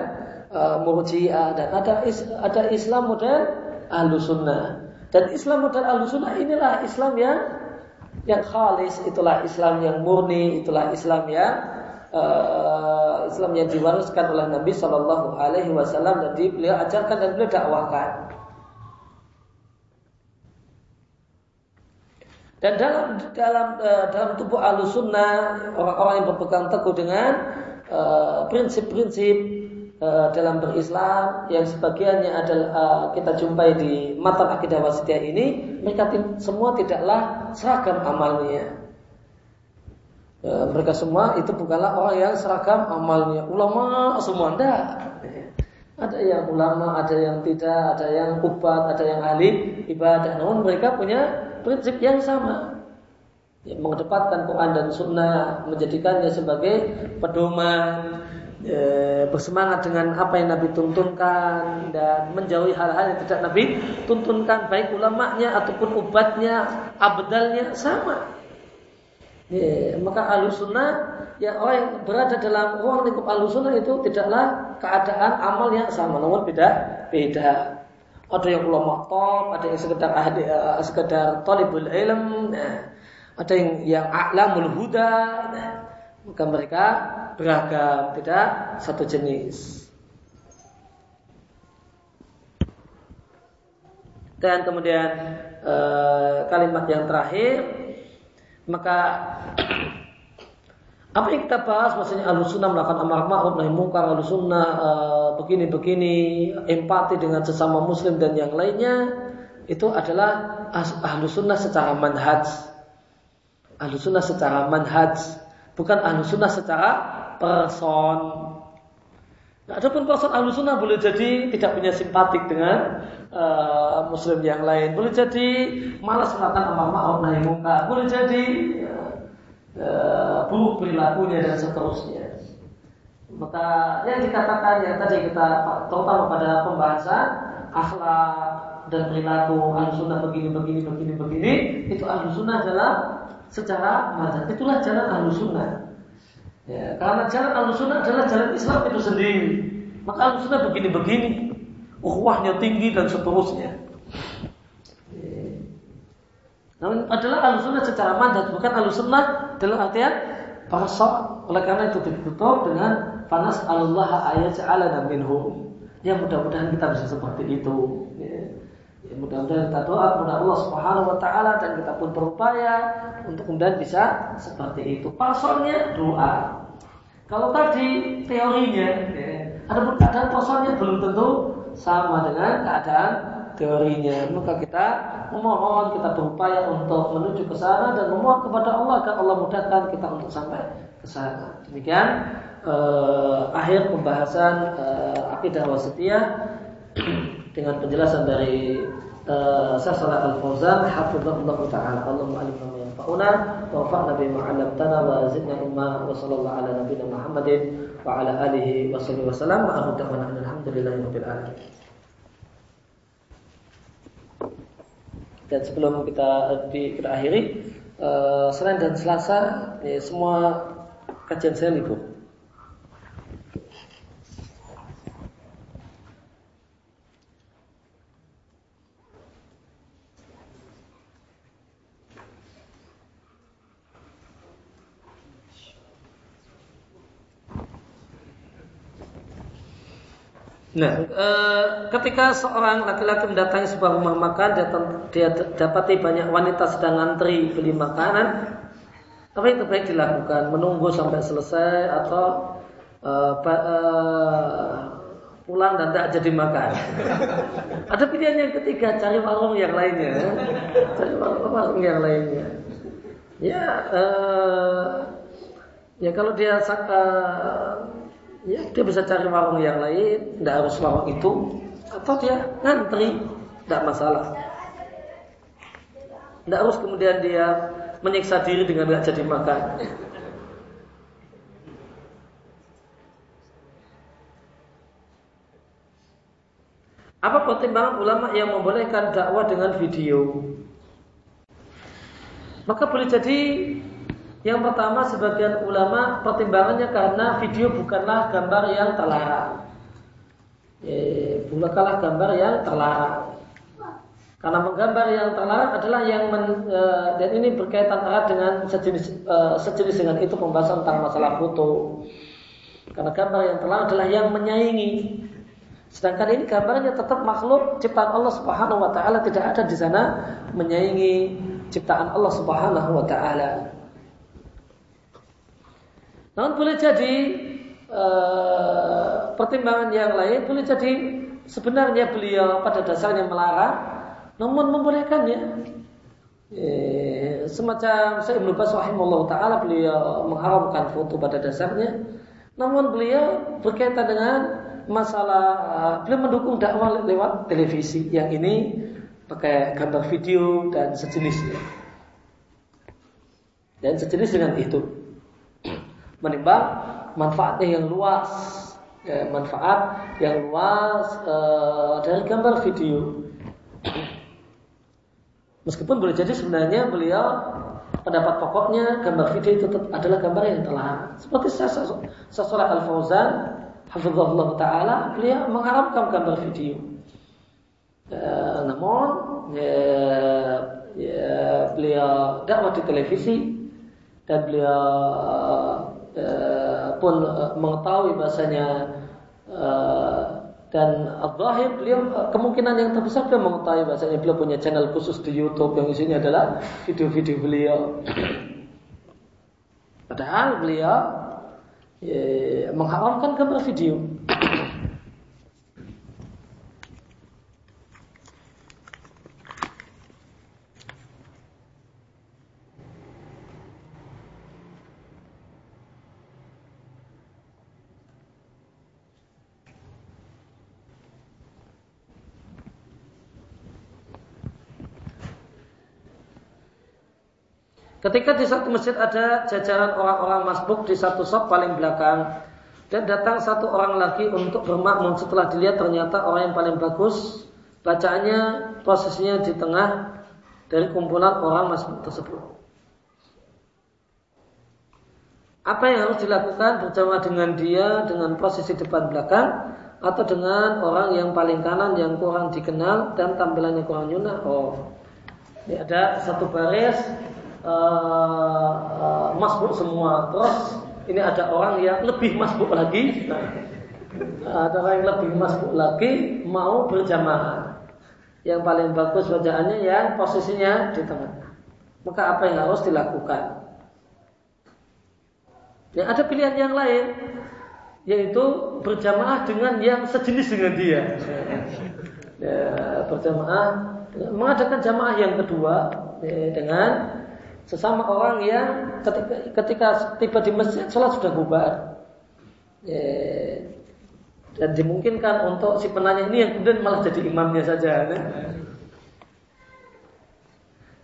uh, murji'ah dan ada is, ada Islam model ahlu sunnah. Dan Islam model ahlu sunnah inilah Islam yang yang khalis itulah Islam yang murni itulah Islam yang uh, Islam yang diwariskan oleh Nabi Shallallahu Alaihi Wasallam dan beliau ajarkan dan beliau dakwahkan. Dan dalam dalam uh, dalam tubuh alusunnah orang-orang yang berpegang teguh dengan eh, prinsip-prinsip uh, dalam berislam yang sebagiannya adalah uh, kita jumpai di matan akidah wasitiyah ini mereka semua tidaklah seragam amalnya Ya, mereka semua itu bukanlah orang yang seragam amalnya ulama semua enggak. Ada yang ulama, ada yang tidak, ada yang kubat, ada yang ahli ibadah. Namun mereka punya prinsip yang sama. Ya, mengedepankan Quran dan Sunnah, menjadikannya sebagai pedoman, ya, bersemangat dengan apa yang Nabi tuntunkan dan menjauhi hal-hal yang tidak Nabi tuntunkan, baik ulamanya ataupun ubatnya, abdalnya sama. Ya, maka alusuna ya orang yang berada dalam ruang lingkup alusuna itu tidaklah keadaan amal yang sama, namun beda beda. Ada yang ulama top, ada yang sekedar ahli, uh, sekedar talibul ilm, nah, ada yang yang a'lamul huda. Nah, maka mereka beragam, tidak satu jenis. Dan kemudian uh, kalimat yang terakhir maka apa yang kita bahas maksudnya ahlu sunnah melakukan amar ma'ruf nahi mungkar ahlu sunnah uh, begini begini empati dengan sesama muslim dan yang lainnya itu adalah ahlu sunnah secara manhaj. Ahlu sunnah secara manhaj bukan ahlu sunnah secara person. Nah, adapun person ahlu sunnah boleh jadi tidak punya simpatik dengan uh, muslim yang lain, boleh jadi malas melakukan amar ma'ruf nahi munkar, boleh jadi uh, buruk perilakunya dan seterusnya. Maka yang dikatakan yang tadi kita terutama pada pembahasan akhlak dan perilaku sunnah begini begini begini begini itu sunnah adalah secara mazhab itulah jalan sunnah Ya, karena jalan al-sunnah adalah jalan Islam itu sendiri. Maka al-sunnah begini-begini. Ukhuwahnya tinggi dan seterusnya. Ya. Namun adalah al-sunnah secara mandat. Bukan al-sunnah dalam artian sok. Oleh karena itu ditutup dengan panas Allah ayat ja'alana minhum. Ya mudah-mudahan kita bisa seperti itu. Ya. Ya, mudah-mudahan kita doa kepada Allah Subhanahu wa taala dan kita pun berupaya untuk kemudian bisa seperti itu. Pasalnya doa. Kalau tadi teorinya, ya, ada keadaan pasalnya belum tentu sama dengan keadaan teorinya. Maka kita memohon, kita berupaya untuk menuju ke sana dan memohon kepada Allah agar Allah mudahkan kita untuk sampai ke sana. Demikian eh, akhir pembahasan eh, akidah wasitiyah [CLEARS THROAT] dengan penjelasan dari uh, Salah Al-Fauzan hafizahullah taala Allahumma alimna ma yanfa'una wa anfa'na bima 'allamtana wa zidna ilma wa sallallahu ala nabiyyina Muhammadin wa ala alihi wa dan sebelum kita di kita akhiri uh, Senin dan Selasa ya, semua kajian saya libur Nah, e, ketika seorang laki-laki mendatangi sebuah rumah makan, dia, dia dapati banyak wanita sedang antri beli makanan. Apa yang terbaik dilakukan? Menunggu sampai selesai atau e, e, pulang dan tidak jadi makan? [LAUGHS] Ada pilihan yang ketiga, cari warung yang lainnya. Cari warung, warung yang lainnya. Ya, e, ya kalau dia uh, ya dia bisa cari warung yang lain, tidak harus warung itu, atau dia ngantri, tidak masalah. Tidak harus kemudian dia menyiksa diri dengan tidak jadi makan. Apa pertimbangan ulama yang membolehkan dakwah dengan video? Maka boleh jadi yang pertama sebagian ulama pertimbangannya karena video bukanlah gambar yang terlarang. Eh, bukanlah gambar yang terlarang. Karena menggambar yang terlarang adalah yang men, e, dan ini berkaitan erat dengan sejenis e, sejenis dengan itu pembahasan tentang masalah foto. Karena gambar yang terlarang adalah yang menyaingi. Sedangkan ini gambarnya tetap makhluk ciptaan Allah Subhanahu wa taala tidak ada di sana menyaingi ciptaan Allah Subhanahu wa taala. Namun boleh jadi e, pertimbangan yang lain boleh jadi sebenarnya beliau pada dasarnya melarang, namun membolehkannya. E, semacam saya Ibnu Bas taala beliau mengharamkan foto pada dasarnya. Namun beliau berkaitan dengan masalah uh, beliau mendukung dakwah lewat televisi yang ini pakai gambar video dan sejenisnya. Dan sejenis dengan itu menimbang manfaatnya yang luas ya, manfaat yang luas uh, dari gambar video Meskipun boleh jadi sebenarnya beliau pendapat pokoknya gambar video itu adalah gambar yang telah seperti sesuai Al Fauzan Hafizullah Taala beliau mengharamkan gambar video. Ya, namun ya, ya, beliau dakwah di televisi dan beliau ya, pun mengetahui bahasanya dan Al-Zahir beliau kemungkinan yang terbesar beliau mengetahui bahasanya beliau punya channel khusus di YouTube yang isinya adalah video-video beliau. Padahal beliau ya, mengharamkan gambar video. Ketika di satu masjid ada jajaran orang-orang masbuk di satu sop paling belakang dan datang satu orang lagi untuk bermakmum setelah dilihat ternyata orang yang paling bagus bacaannya posisinya di tengah dari kumpulan orang masbuk tersebut. Apa yang harus dilakukan berjamaah dengan dia dengan posisi depan belakang atau dengan orang yang paling kanan yang kurang dikenal dan tampilannya kurang nyuna? Oh, ini ada satu baris uh, uh, masbuk semua. Terus ini ada orang yang lebih masbuk lagi. Nah, ada orang yang lebih masbuk lagi mau berjamaah. Yang paling bagus bacaannya yang posisinya di tengah. Maka apa yang harus dilakukan? Yang ada pilihan yang lain yaitu berjamaah dengan yang sejenis dengan dia. Ya, berjamaah mengadakan jamaah yang kedua ya, dengan sesama orang yang ketika, ketika tiba di masjid sholat sudah bubar. Ya, dan dimungkinkan untuk si penanya ini yang kemudian malah jadi imamnya saja ya.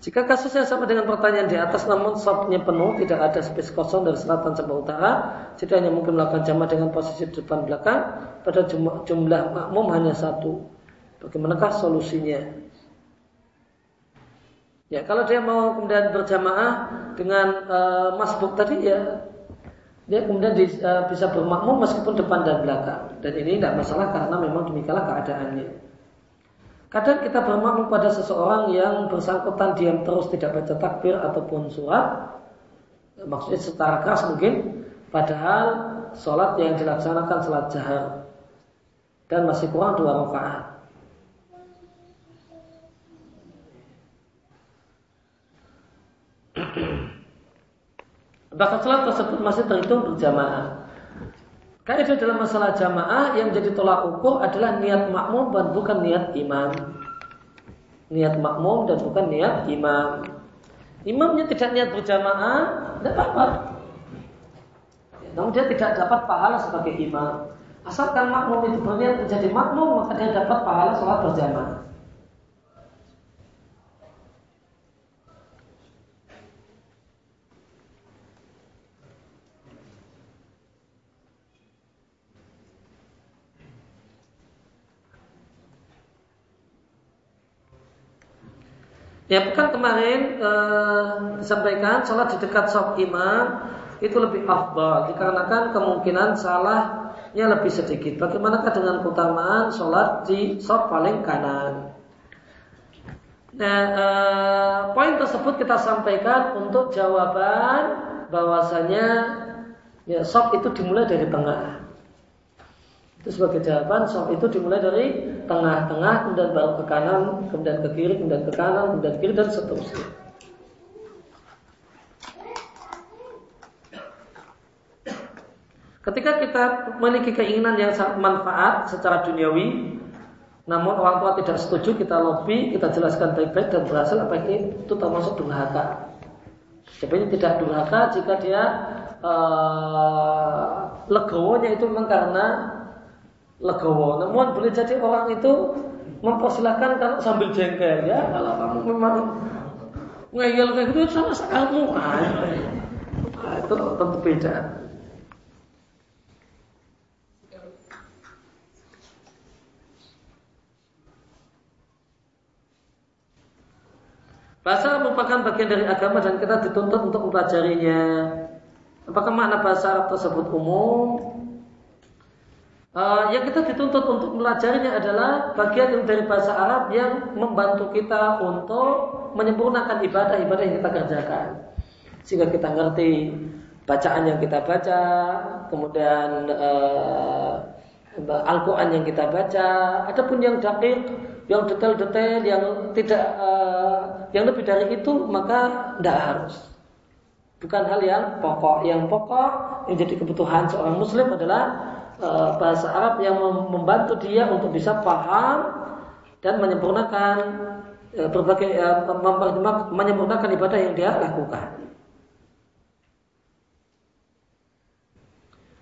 jika kasusnya sama dengan pertanyaan di atas namun sopnya penuh tidak ada space kosong dari selatan sampai utara jadi hanya mungkin melakukan jamaah dengan posisi depan belakang pada jumlah, jumlah makmum hanya satu. Bagaimanakah solusinya Ya, kalau dia mau kemudian berjamaah dengan uh, masbuk tadi ya dia kemudian di, uh, bisa bermakmum meskipun depan dan belakang. Dan ini tidak masalah karena memang demikianlah keadaannya. Kadang kita bermakmum pada seseorang yang bersangkutan diam terus tidak baca takbir ataupun surat. Maksudnya secara keras mungkin. Padahal sholat yang dilaksanakan sholat jahar. Dan masih kurang dua rakaat. Bahkan salat tersebut masih terhitung berjamaah. Kaidah dalam masalah jamaah yang jadi tolak ukur adalah niat makmum dan bukan niat imam. Niat makmum dan bukan niat imam. Imamnya tidak niat berjamaah, tidak apa-apa. Namun dia tidak dapat pahala sebagai imam. Asalkan makmum itu berniat menjadi makmum, maka dia dapat pahala sholat berjamaah. Ya pekan kemarin uh, disampaikan sholat di dekat sop imam itu lebih afdal dikarenakan kemungkinan salahnya lebih sedikit. Bagaimanakah dengan keutamaan sholat di sop paling kanan? Nah, uh, poin tersebut kita sampaikan untuk jawaban bahwasanya ya sop itu dimulai dari tengah. Itu sebagai jawaban sholat itu dimulai dari tengah-tengah, kemudian baru ke kanan, kemudian ke kiri, kemudian ke kanan, kemudian ke kiri dan seterusnya. Ketika kita memiliki keinginan yang sangat manfaat secara duniawi, namun orang tua tidak setuju, kita lobby, kita jelaskan baik-baik dan berhasil apa itu termasuk durhaka. Sebenarnya tidak durhaka jika dia uh, legowonya itu memang karena legowo. Namun boleh jadi orang itu mempersilahkan kalau sambil jengkel ya kalau kamu memang ngeyel kayak gitu sama kamu nah, itu tentu beda. Bahasa merupakan bagian dari agama dan kita dituntut untuk mempelajarinya. Apakah makna bahasa Arab tersebut umum? Uh, yang kita dituntut untuk mempelajarinya adalah bagian dari bahasa Arab yang membantu kita untuk menyempurnakan ibadah-ibadah yang kita kerjakan. Sehingga kita ngerti bacaan yang kita baca, kemudian uh, Al-Quran yang kita baca, adapun yang dakik, yang detail-detail, yang tidak, uh, yang lebih dari itu maka tidak harus. Bukan hal yang pokok. Yang pokok yang jadi kebutuhan seorang Muslim adalah bahasa Arab yang membantu dia untuk bisa paham dan menyempurnakan uh, berbagai uh, menyempurnakan ibadah yang dia lakukan.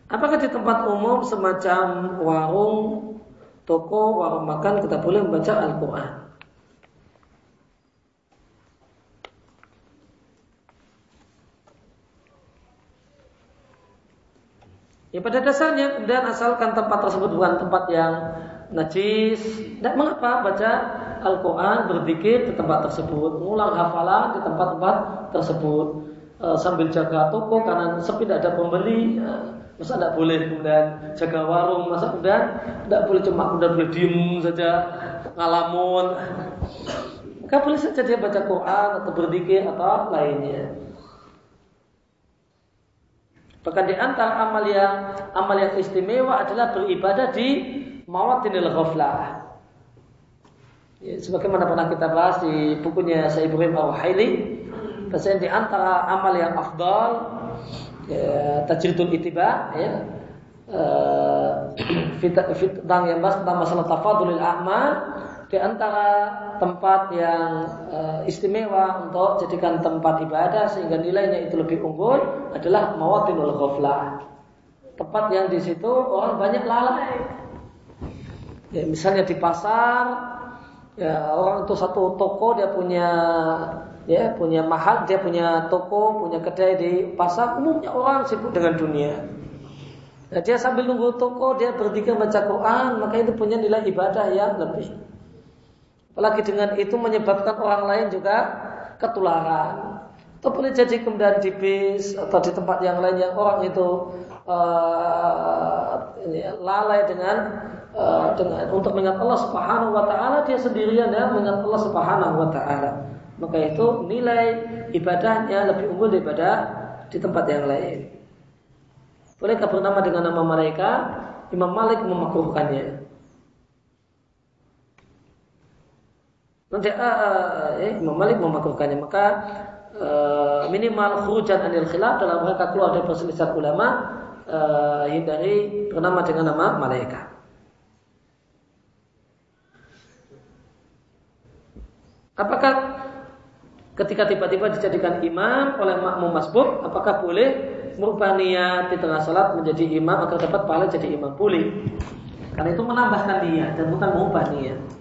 Apakah di tempat umum semacam warung, toko, warung makan kita boleh membaca Al-Quran? Ya pada dasarnya kemudian asalkan tempat tersebut bukan tempat yang najis, tidak mengapa baca Al-Quran berzikir di tempat tersebut, mengulang hafalan di tempat-tempat tersebut e, sambil jaga toko karena sepi tidak ada pembeli. E, Masa tidak boleh kemudian jaga warung, masa kemudian tidak boleh cuma kemudian boleh diem saja ngalamun. Maka boleh saja dia baca Quran atau berzikir atau lainnya. Bahkan di antara amal yang amal yang istimewa adalah beribadah di mawatinil ghaflah. Ya, sebagaimana pernah kita bahas di bukunya Sayyid Ibrahim Al-Haili, di antara amal yang afdal ya, tajridul itiba ya uh, tentang yang bahas tentang masalah tafadulil amal di antara tempat yang uh, istimewa untuk jadikan tempat ibadah sehingga nilainya itu lebih unggul adalah mawatinul ghaflah. Tempat yang di situ orang banyak lalai. Ya, misalnya di pasar, ya orang itu satu toko dia punya ya punya mahal, dia punya toko, punya kedai di pasar, umumnya orang sibuk dengan dunia. Nah, dia sambil nunggu toko, dia bertiga baca Quran, maka itu punya nilai ibadah yang lebih. Apalagi dengan itu menyebabkan orang lain juga ketularan. Atau boleh jadi kemudian di bis atau di tempat yang lain yang orang itu uh, ini, lalai dengan uh, dengan untuk mengingat Allah Subhanahu wa taala dia sendirian ya mengingat Allah Subhanahu wa taala maka itu nilai ibadahnya lebih unggul daripada di tempat yang lain. Bolehkah bernama dengan nama mereka? Imam Malik memakruhkannya. Nanti uh, eh, Imam Malik memakruhkannya maka uh, minimal khurujan anil khilaf dalam mereka keluar dari perselisihan ulama uh, hindari bernama dengan nama malaikat. Apakah ketika tiba-tiba dijadikan imam oleh makmum masbuk, apakah boleh merubah niat di tengah salat menjadi imam agar dapat pahala jadi imam? Boleh. Karena itu menambahkan niat dan bukan mengubah niat.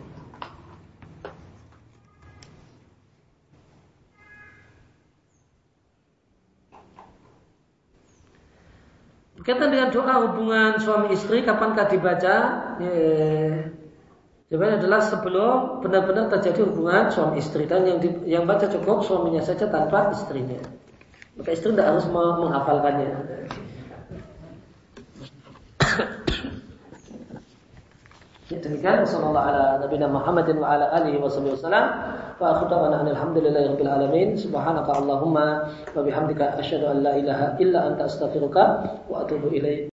Berkaitan dengan doa hubungan suami istri, kapankah dibaca? Jawabannya adalah sebelum benar-benar terjadi hubungan suami istri dan yang di, yang baca cukup suaminya saja tanpa istrinya. Maka istri tidak harus menghafalkannya. Ya demikian. Sallallahu ala nabiyina Muhammadin wa ala alihi wa wasallam wa allahumma wa an la ilaha illa anta astaghfiruka wa atubu ilaik